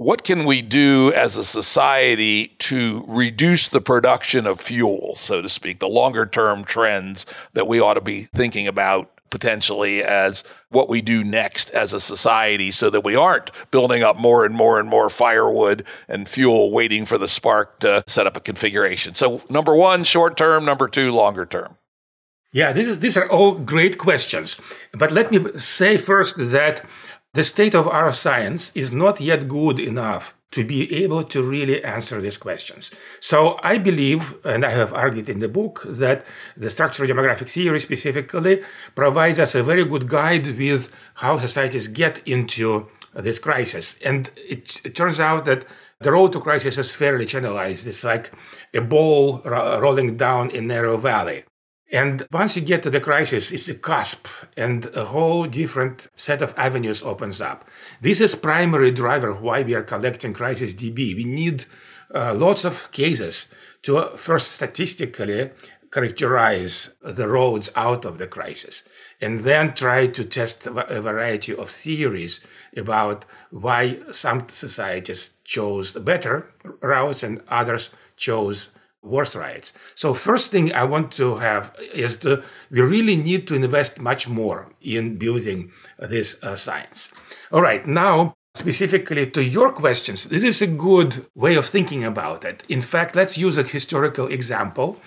what can we do as a society to reduce the production of fuel, so to speak, the longer term trends that we ought to be thinking about potentially as what we do next as a society so that we aren't building up more and more and more firewood and fuel waiting for the spark to set up a configuration. So number 1 short term, number 2 longer term. Yeah, this is, these are all great questions. But let me say first that the state of our science is not yet good enough to be able to really answer these questions. So I believe, and I have argued in the book, that the structural demographic theory specifically provides us a very good guide with how societies get into this crisis. And it, it turns out that the road to crisis is fairly channelized. It's like a ball ro- rolling down a narrow valley. And once you get to the crisis, it's a cusp and a whole different set of avenues opens up. This is primary driver why we are collecting CrisisDB. We need uh, lots of cases to uh, first statistically characterize the roads out of the crisis and then try to test a variety of theories about why some societies chose better routes and others chose worse riots. So first thing I want to have is the we really need to invest much more in building this uh, science. All right, now specifically to your questions, this is a good way of thinking about it. In fact, let's use a historical example.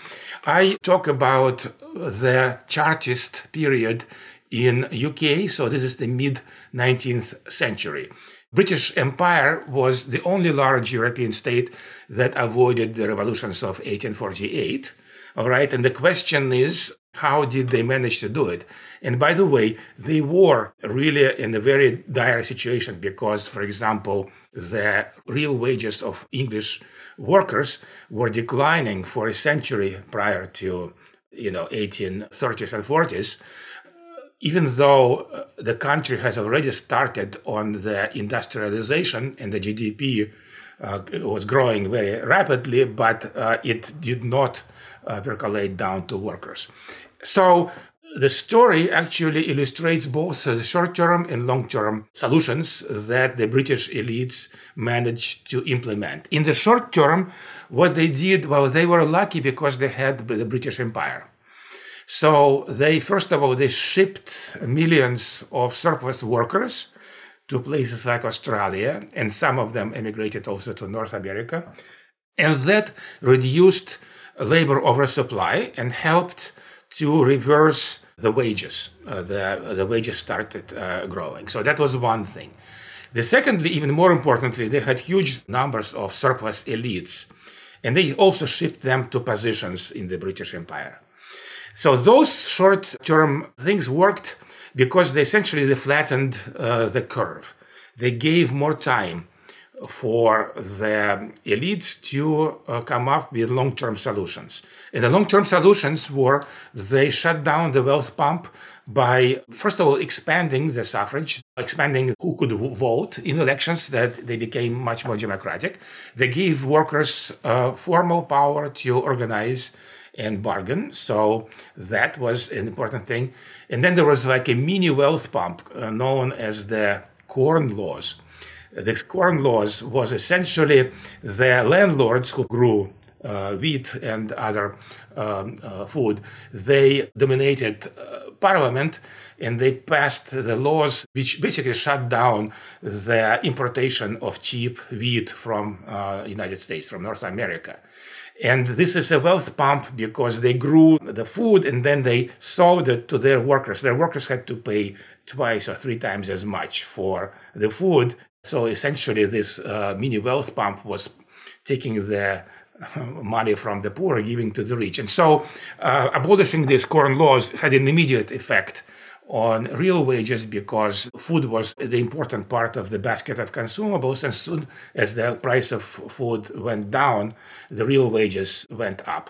I talk about the Chartist period in UK, so this is the mid 19th century. British Empire was the only large European state that avoided the revolutions of 1848. All right, and the question is How did they manage to do it? And by the way, they were really in a very dire situation because, for example, the real wages of English workers were declining for a century prior to, you know, 1830s and 40s. Even though uh, the country has already started on the industrialization and the GDP was growing very rapidly, but uh, it did not uh, percolate down to workers. So the story actually illustrates both the short term and long term solutions that the British elites managed to implement. In the short term, what they did, well, they were lucky because they had the British Empire. So they, first of all, they shipped millions of surplus workers to places like Australia, and some of them emigrated also to North America. And that reduced labor oversupply and helped to reverse the wages. Uh, the, the wages started uh, growing. So that was one thing. The secondly, even more importantly, they had huge numbers of surplus elites, and they also shipped them to positions in the British Empire. So those short-term things worked because they essentially they flattened uh, the curve. They gave more time for the elites to uh, come up with long-term solutions. And the long-term solutions were they shut down the wealth pump by, first of all, expanding the suffrage, expanding who could vote in elections, that they became much more democratic. They gave workers uh, formal power to organize and bargain. So that was an important thing. And then there was like a mini wealth pump uh, known as the Corn Laws the corn laws was essentially the landlords who grew uh, wheat and other um, uh, food. They dominated uh, parliament and they passed the laws which basically shut down the importation of cheap wheat from uh, United States, from North America. And this is a wealth pump because they grew the food and then they sold it to their workers. Their workers had to pay twice or three times as much for the food so essentially, this uh, mini wealth pump was taking the uh, money from the poor, giving to the rich. And so, uh, abolishing these corn laws had an immediate effect on real wages because food was the important part of the basket of consumables. And soon as the price of food went down, the real wages went up.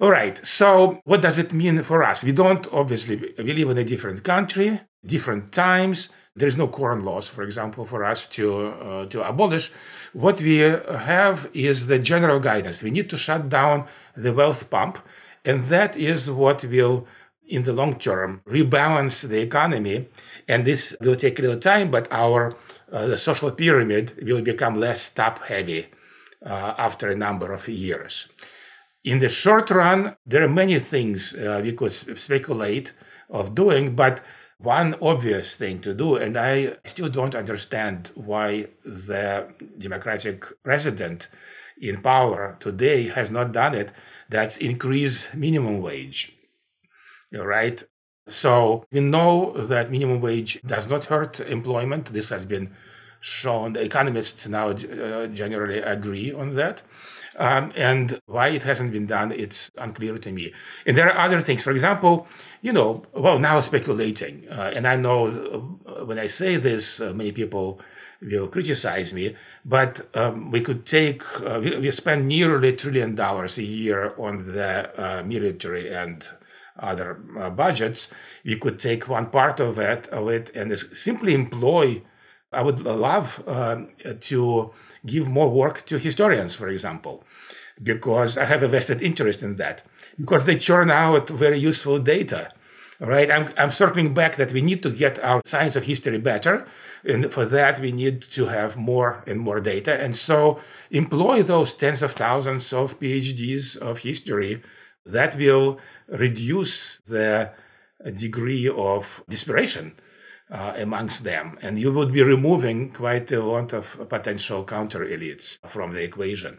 All right, so what does it mean for us? We don't obviously, we live in a different country, different times there is no corn laws, for example, for us to uh, to abolish. What we have is the general guidance. We need to shut down the wealth pump, and that is what will, in the long term, rebalance the economy. And this will take a little time, but our uh, the social pyramid will become less top heavy uh, after a number of years. In the short run, there are many things uh, we could speculate of doing, but one obvious thing to do, and I still don't understand why the Democratic president in power today has not done it, that's increase minimum wage. Right? So we know that minimum wage does not hurt employment. This has been shown. Economists now uh, generally agree on that. Um, and why it hasn't been done, it's unclear to me. And there are other things. For example, you know, well, now speculating. Uh, and I know uh, when I say this, uh, many people will criticize me, but um, we could take, uh, we, we, spend nearly a trillion dollars a year on the uh, military and other uh, budgets. We could take one part of it, of it and simply employ. I would love to give more work to historians, for example, because I have a vested interest in that, because they churn out very useful data. Right, I'm, I'm circling back that we need to get our science of history better. And for that, we need to have more and more data. And so employ those tens of thousands of PhDs of history that will reduce the degree of desperation uh, amongst them. And you would be removing quite a lot of potential counter elites from the equation.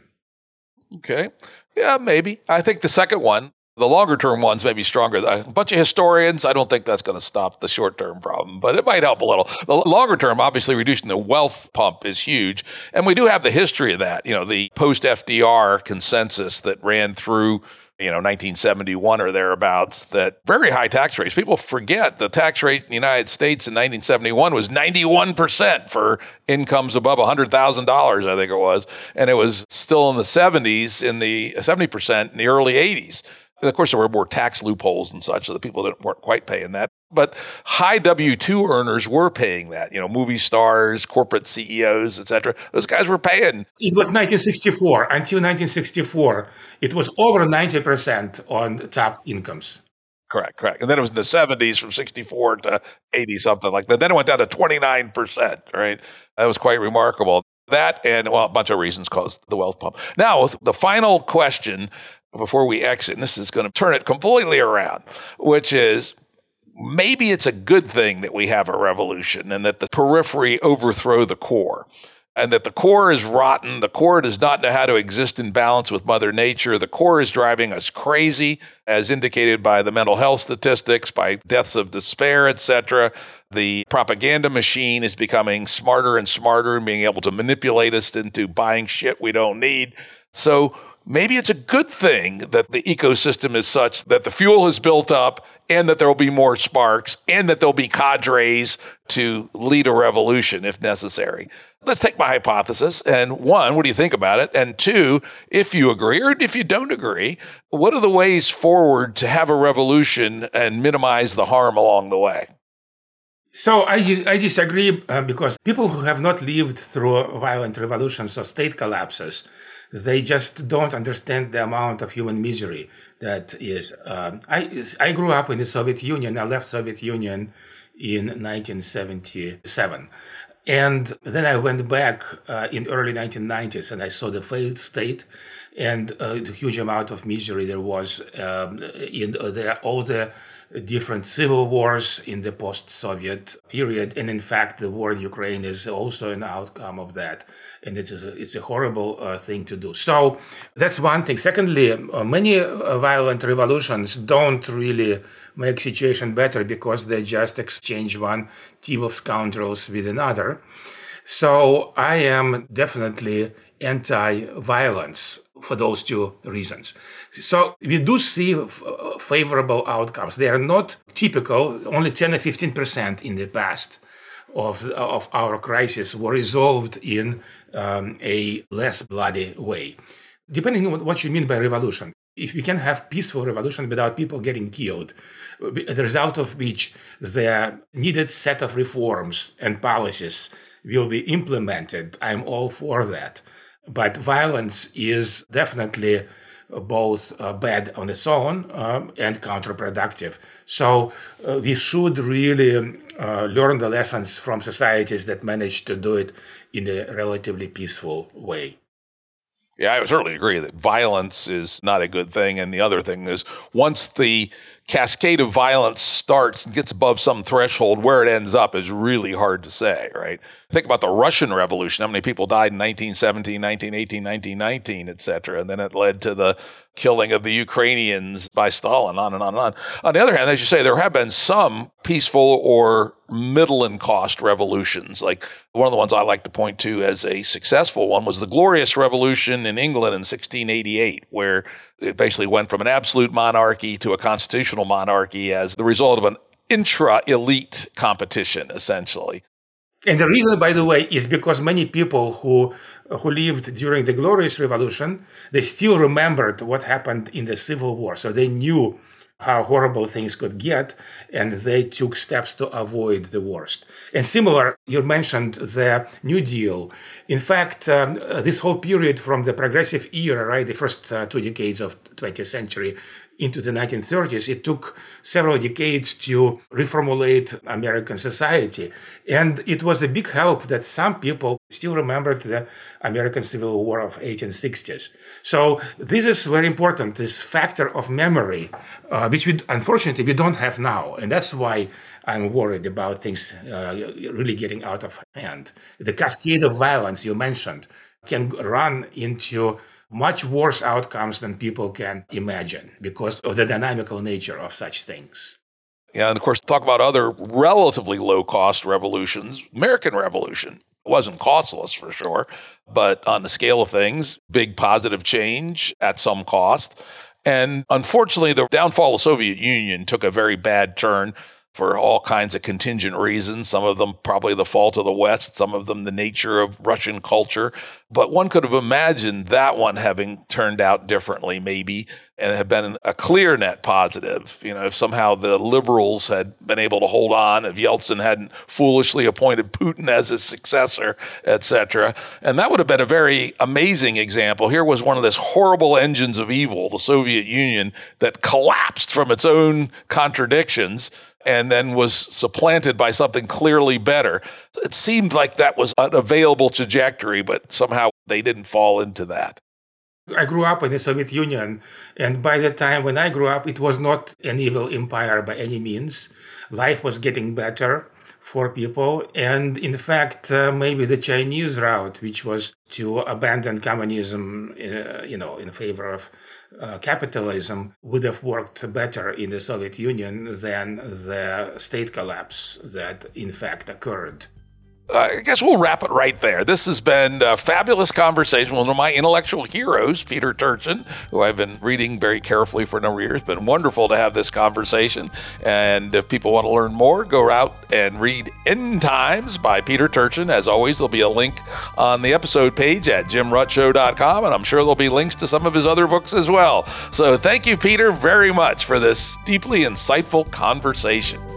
Okay. Yeah, maybe. I think the second one, the longer term ones may be stronger. A bunch of historians, I don't think that's going to stop the short term problem, but it might help a little. The longer term, obviously, reducing the wealth pump is huge. And we do have the history of that. You know, the post FDR consensus that ran through you know, 1971 or thereabouts, that very high tax rates. People forget the tax rate in the United States in 1971 was 91% for incomes above $100,000, I think it was. And it was still in the 70s, in the 70% in the early 80s. And of course, there were more tax loopholes and such, so the people didn't, weren't quite paying that. But high W two earners were paying that. You know, movie stars, corporate CEOs, etc. Those guys were paying. It was 1964 until 1964. It was over 90 percent on top incomes. Correct, correct. And then it was in the 70s from 64 to 80 something like that. Then it went down to 29%, right? That was quite remarkable. That and well, a bunch of reasons caused the wealth pump. Now, the final question before we exit, and this is going to turn it completely around, which is maybe it's a good thing that we have a revolution and that the periphery overthrow the core and that the core is rotten. The core does not know how to exist in balance with Mother Nature. The core is driving us crazy, as indicated by the mental health statistics, by deaths of despair, etc. The propaganda machine is becoming smarter and smarter and being able to manipulate us into buying shit we don't need. So maybe it's a good thing that the ecosystem is such that the fuel is built up and that there will be more sparks and that there'll be cadres to lead a revolution if necessary. Let's take my hypothesis. And one, what do you think about it? And two, if you agree or if you don't agree, what are the ways forward to have a revolution and minimize the harm along the way? So I, I disagree uh, because people who have not lived through violent revolutions or state collapses, they just don't understand the amount of human misery that is. Uh, I, I grew up in the Soviet Union. I left Soviet Union in 1977. And then I went back uh, in early 1990s and I saw the failed state and uh, the huge amount of misery there was um, in uh, the, all the different civil wars in the post-Soviet period, and in fact, the war in Ukraine is also an outcome of that, and it's a, it's a horrible uh, thing to do. So that's one thing. Secondly, uh, many uh, violent revolutions don't really make situation better because they just exchange one team of scoundrels with another. So I am definitely anti-violence for those two reasons. So we do see f- favorable outcomes. They are not typical, only 10 or 15% in the past of, of our crisis were resolved in um, a less bloody way. Depending on what you mean by revolution, if we can have peaceful revolution without people getting killed, the result of which the needed set of reforms and policies will be implemented, I'm all for that. But violence is definitely both uh, bad on its own um, and counterproductive. So uh, we should really uh, learn the lessons from societies that manage to do it in a relatively peaceful way. Yeah, I certainly agree that violence is not a good thing. And the other thing is, once the cascade of violence starts gets above some threshold, where it ends up is really hard to say, right? Think about the Russian Revolution. How many people died in 1917, 1918, 1919, et cetera. And then it led to the killing of the Ukrainians by Stalin, on and on and on. On the other hand, as you say, there have been some peaceful or middle in cost revolutions. Like one of the ones I like to point to as a successful one was the Glorious Revolution in England in 1688, where it basically went from an absolute monarchy to a constitutional monarchy as the result of an intra elite competition, essentially. And the reason, by the way, is because many people who who lived during the Glorious Revolution, they still remembered what happened in the Civil War. So they knew how horrible things could get, and they took steps to avoid the worst. And similar, you mentioned the New Deal. In fact, um, this whole period from the progressive era, right, the first uh, two decades of 20th century, into the 1930s, it took several decades to reformulate American society. And it was a big help that some people still remembered the American Civil War of 1860s. So this is very important, this factor of memory, uh, which we, unfortunately we don't have now. And that's why I'm worried about things uh, really getting out of hand. The cascade of violence you mentioned can run into much worse outcomes than people can imagine because of the dynamical nature of such things. Yeah, and of course, talk about other relatively low cost revolutions. American Revolution wasn't costless for sure, but on the scale of things, big positive change at some cost. And unfortunately, the downfall of the Soviet Union took a very bad turn for all kinds of contingent reasons. Some of them probably the fault of the West, some of them the nature of Russian culture. But one could have imagined that one having turned out differently, maybe, and have been a clear net positive. You know, if somehow the liberals had been able to hold on, if Yeltsin hadn't foolishly appointed Putin as his successor, etc. And that would have been a very amazing example. Here was one of these horrible engines of evil, the Soviet Union, that collapsed from its own contradictions and then was supplanted by something clearly better. It seemed like that was an available trajectory, but somehow they didn't fall into that. I grew up in the Soviet Union, and by the time when I grew up, it was not an evil empire by any means. Life was getting better for people, and in fact, uh, maybe the Chinese route, which was to abandon communism, uh, you know, in favor of uh, capitalism would have worked better in the Soviet Union than the state collapse that in fact occurred. I guess we'll wrap it right there. This has been a fabulous conversation with one of my intellectual heroes, Peter Turchin, who I've been reading very carefully for a number of years. It's been wonderful to have this conversation. And if people want to learn more, go out and read End Times by Peter Turchin. As always, there'll be a link on the episode page at jimruttshow.com, and I'm sure there'll be links to some of his other books as well. So thank you, Peter, very much for this deeply insightful conversation.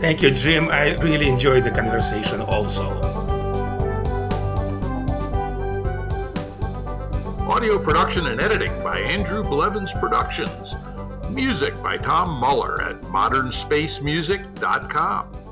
Thank you, Jim. I really enjoyed the conversation also. Audio production and editing by Andrew Blevins Productions. Music by Tom Muller at modernspacemusic.com.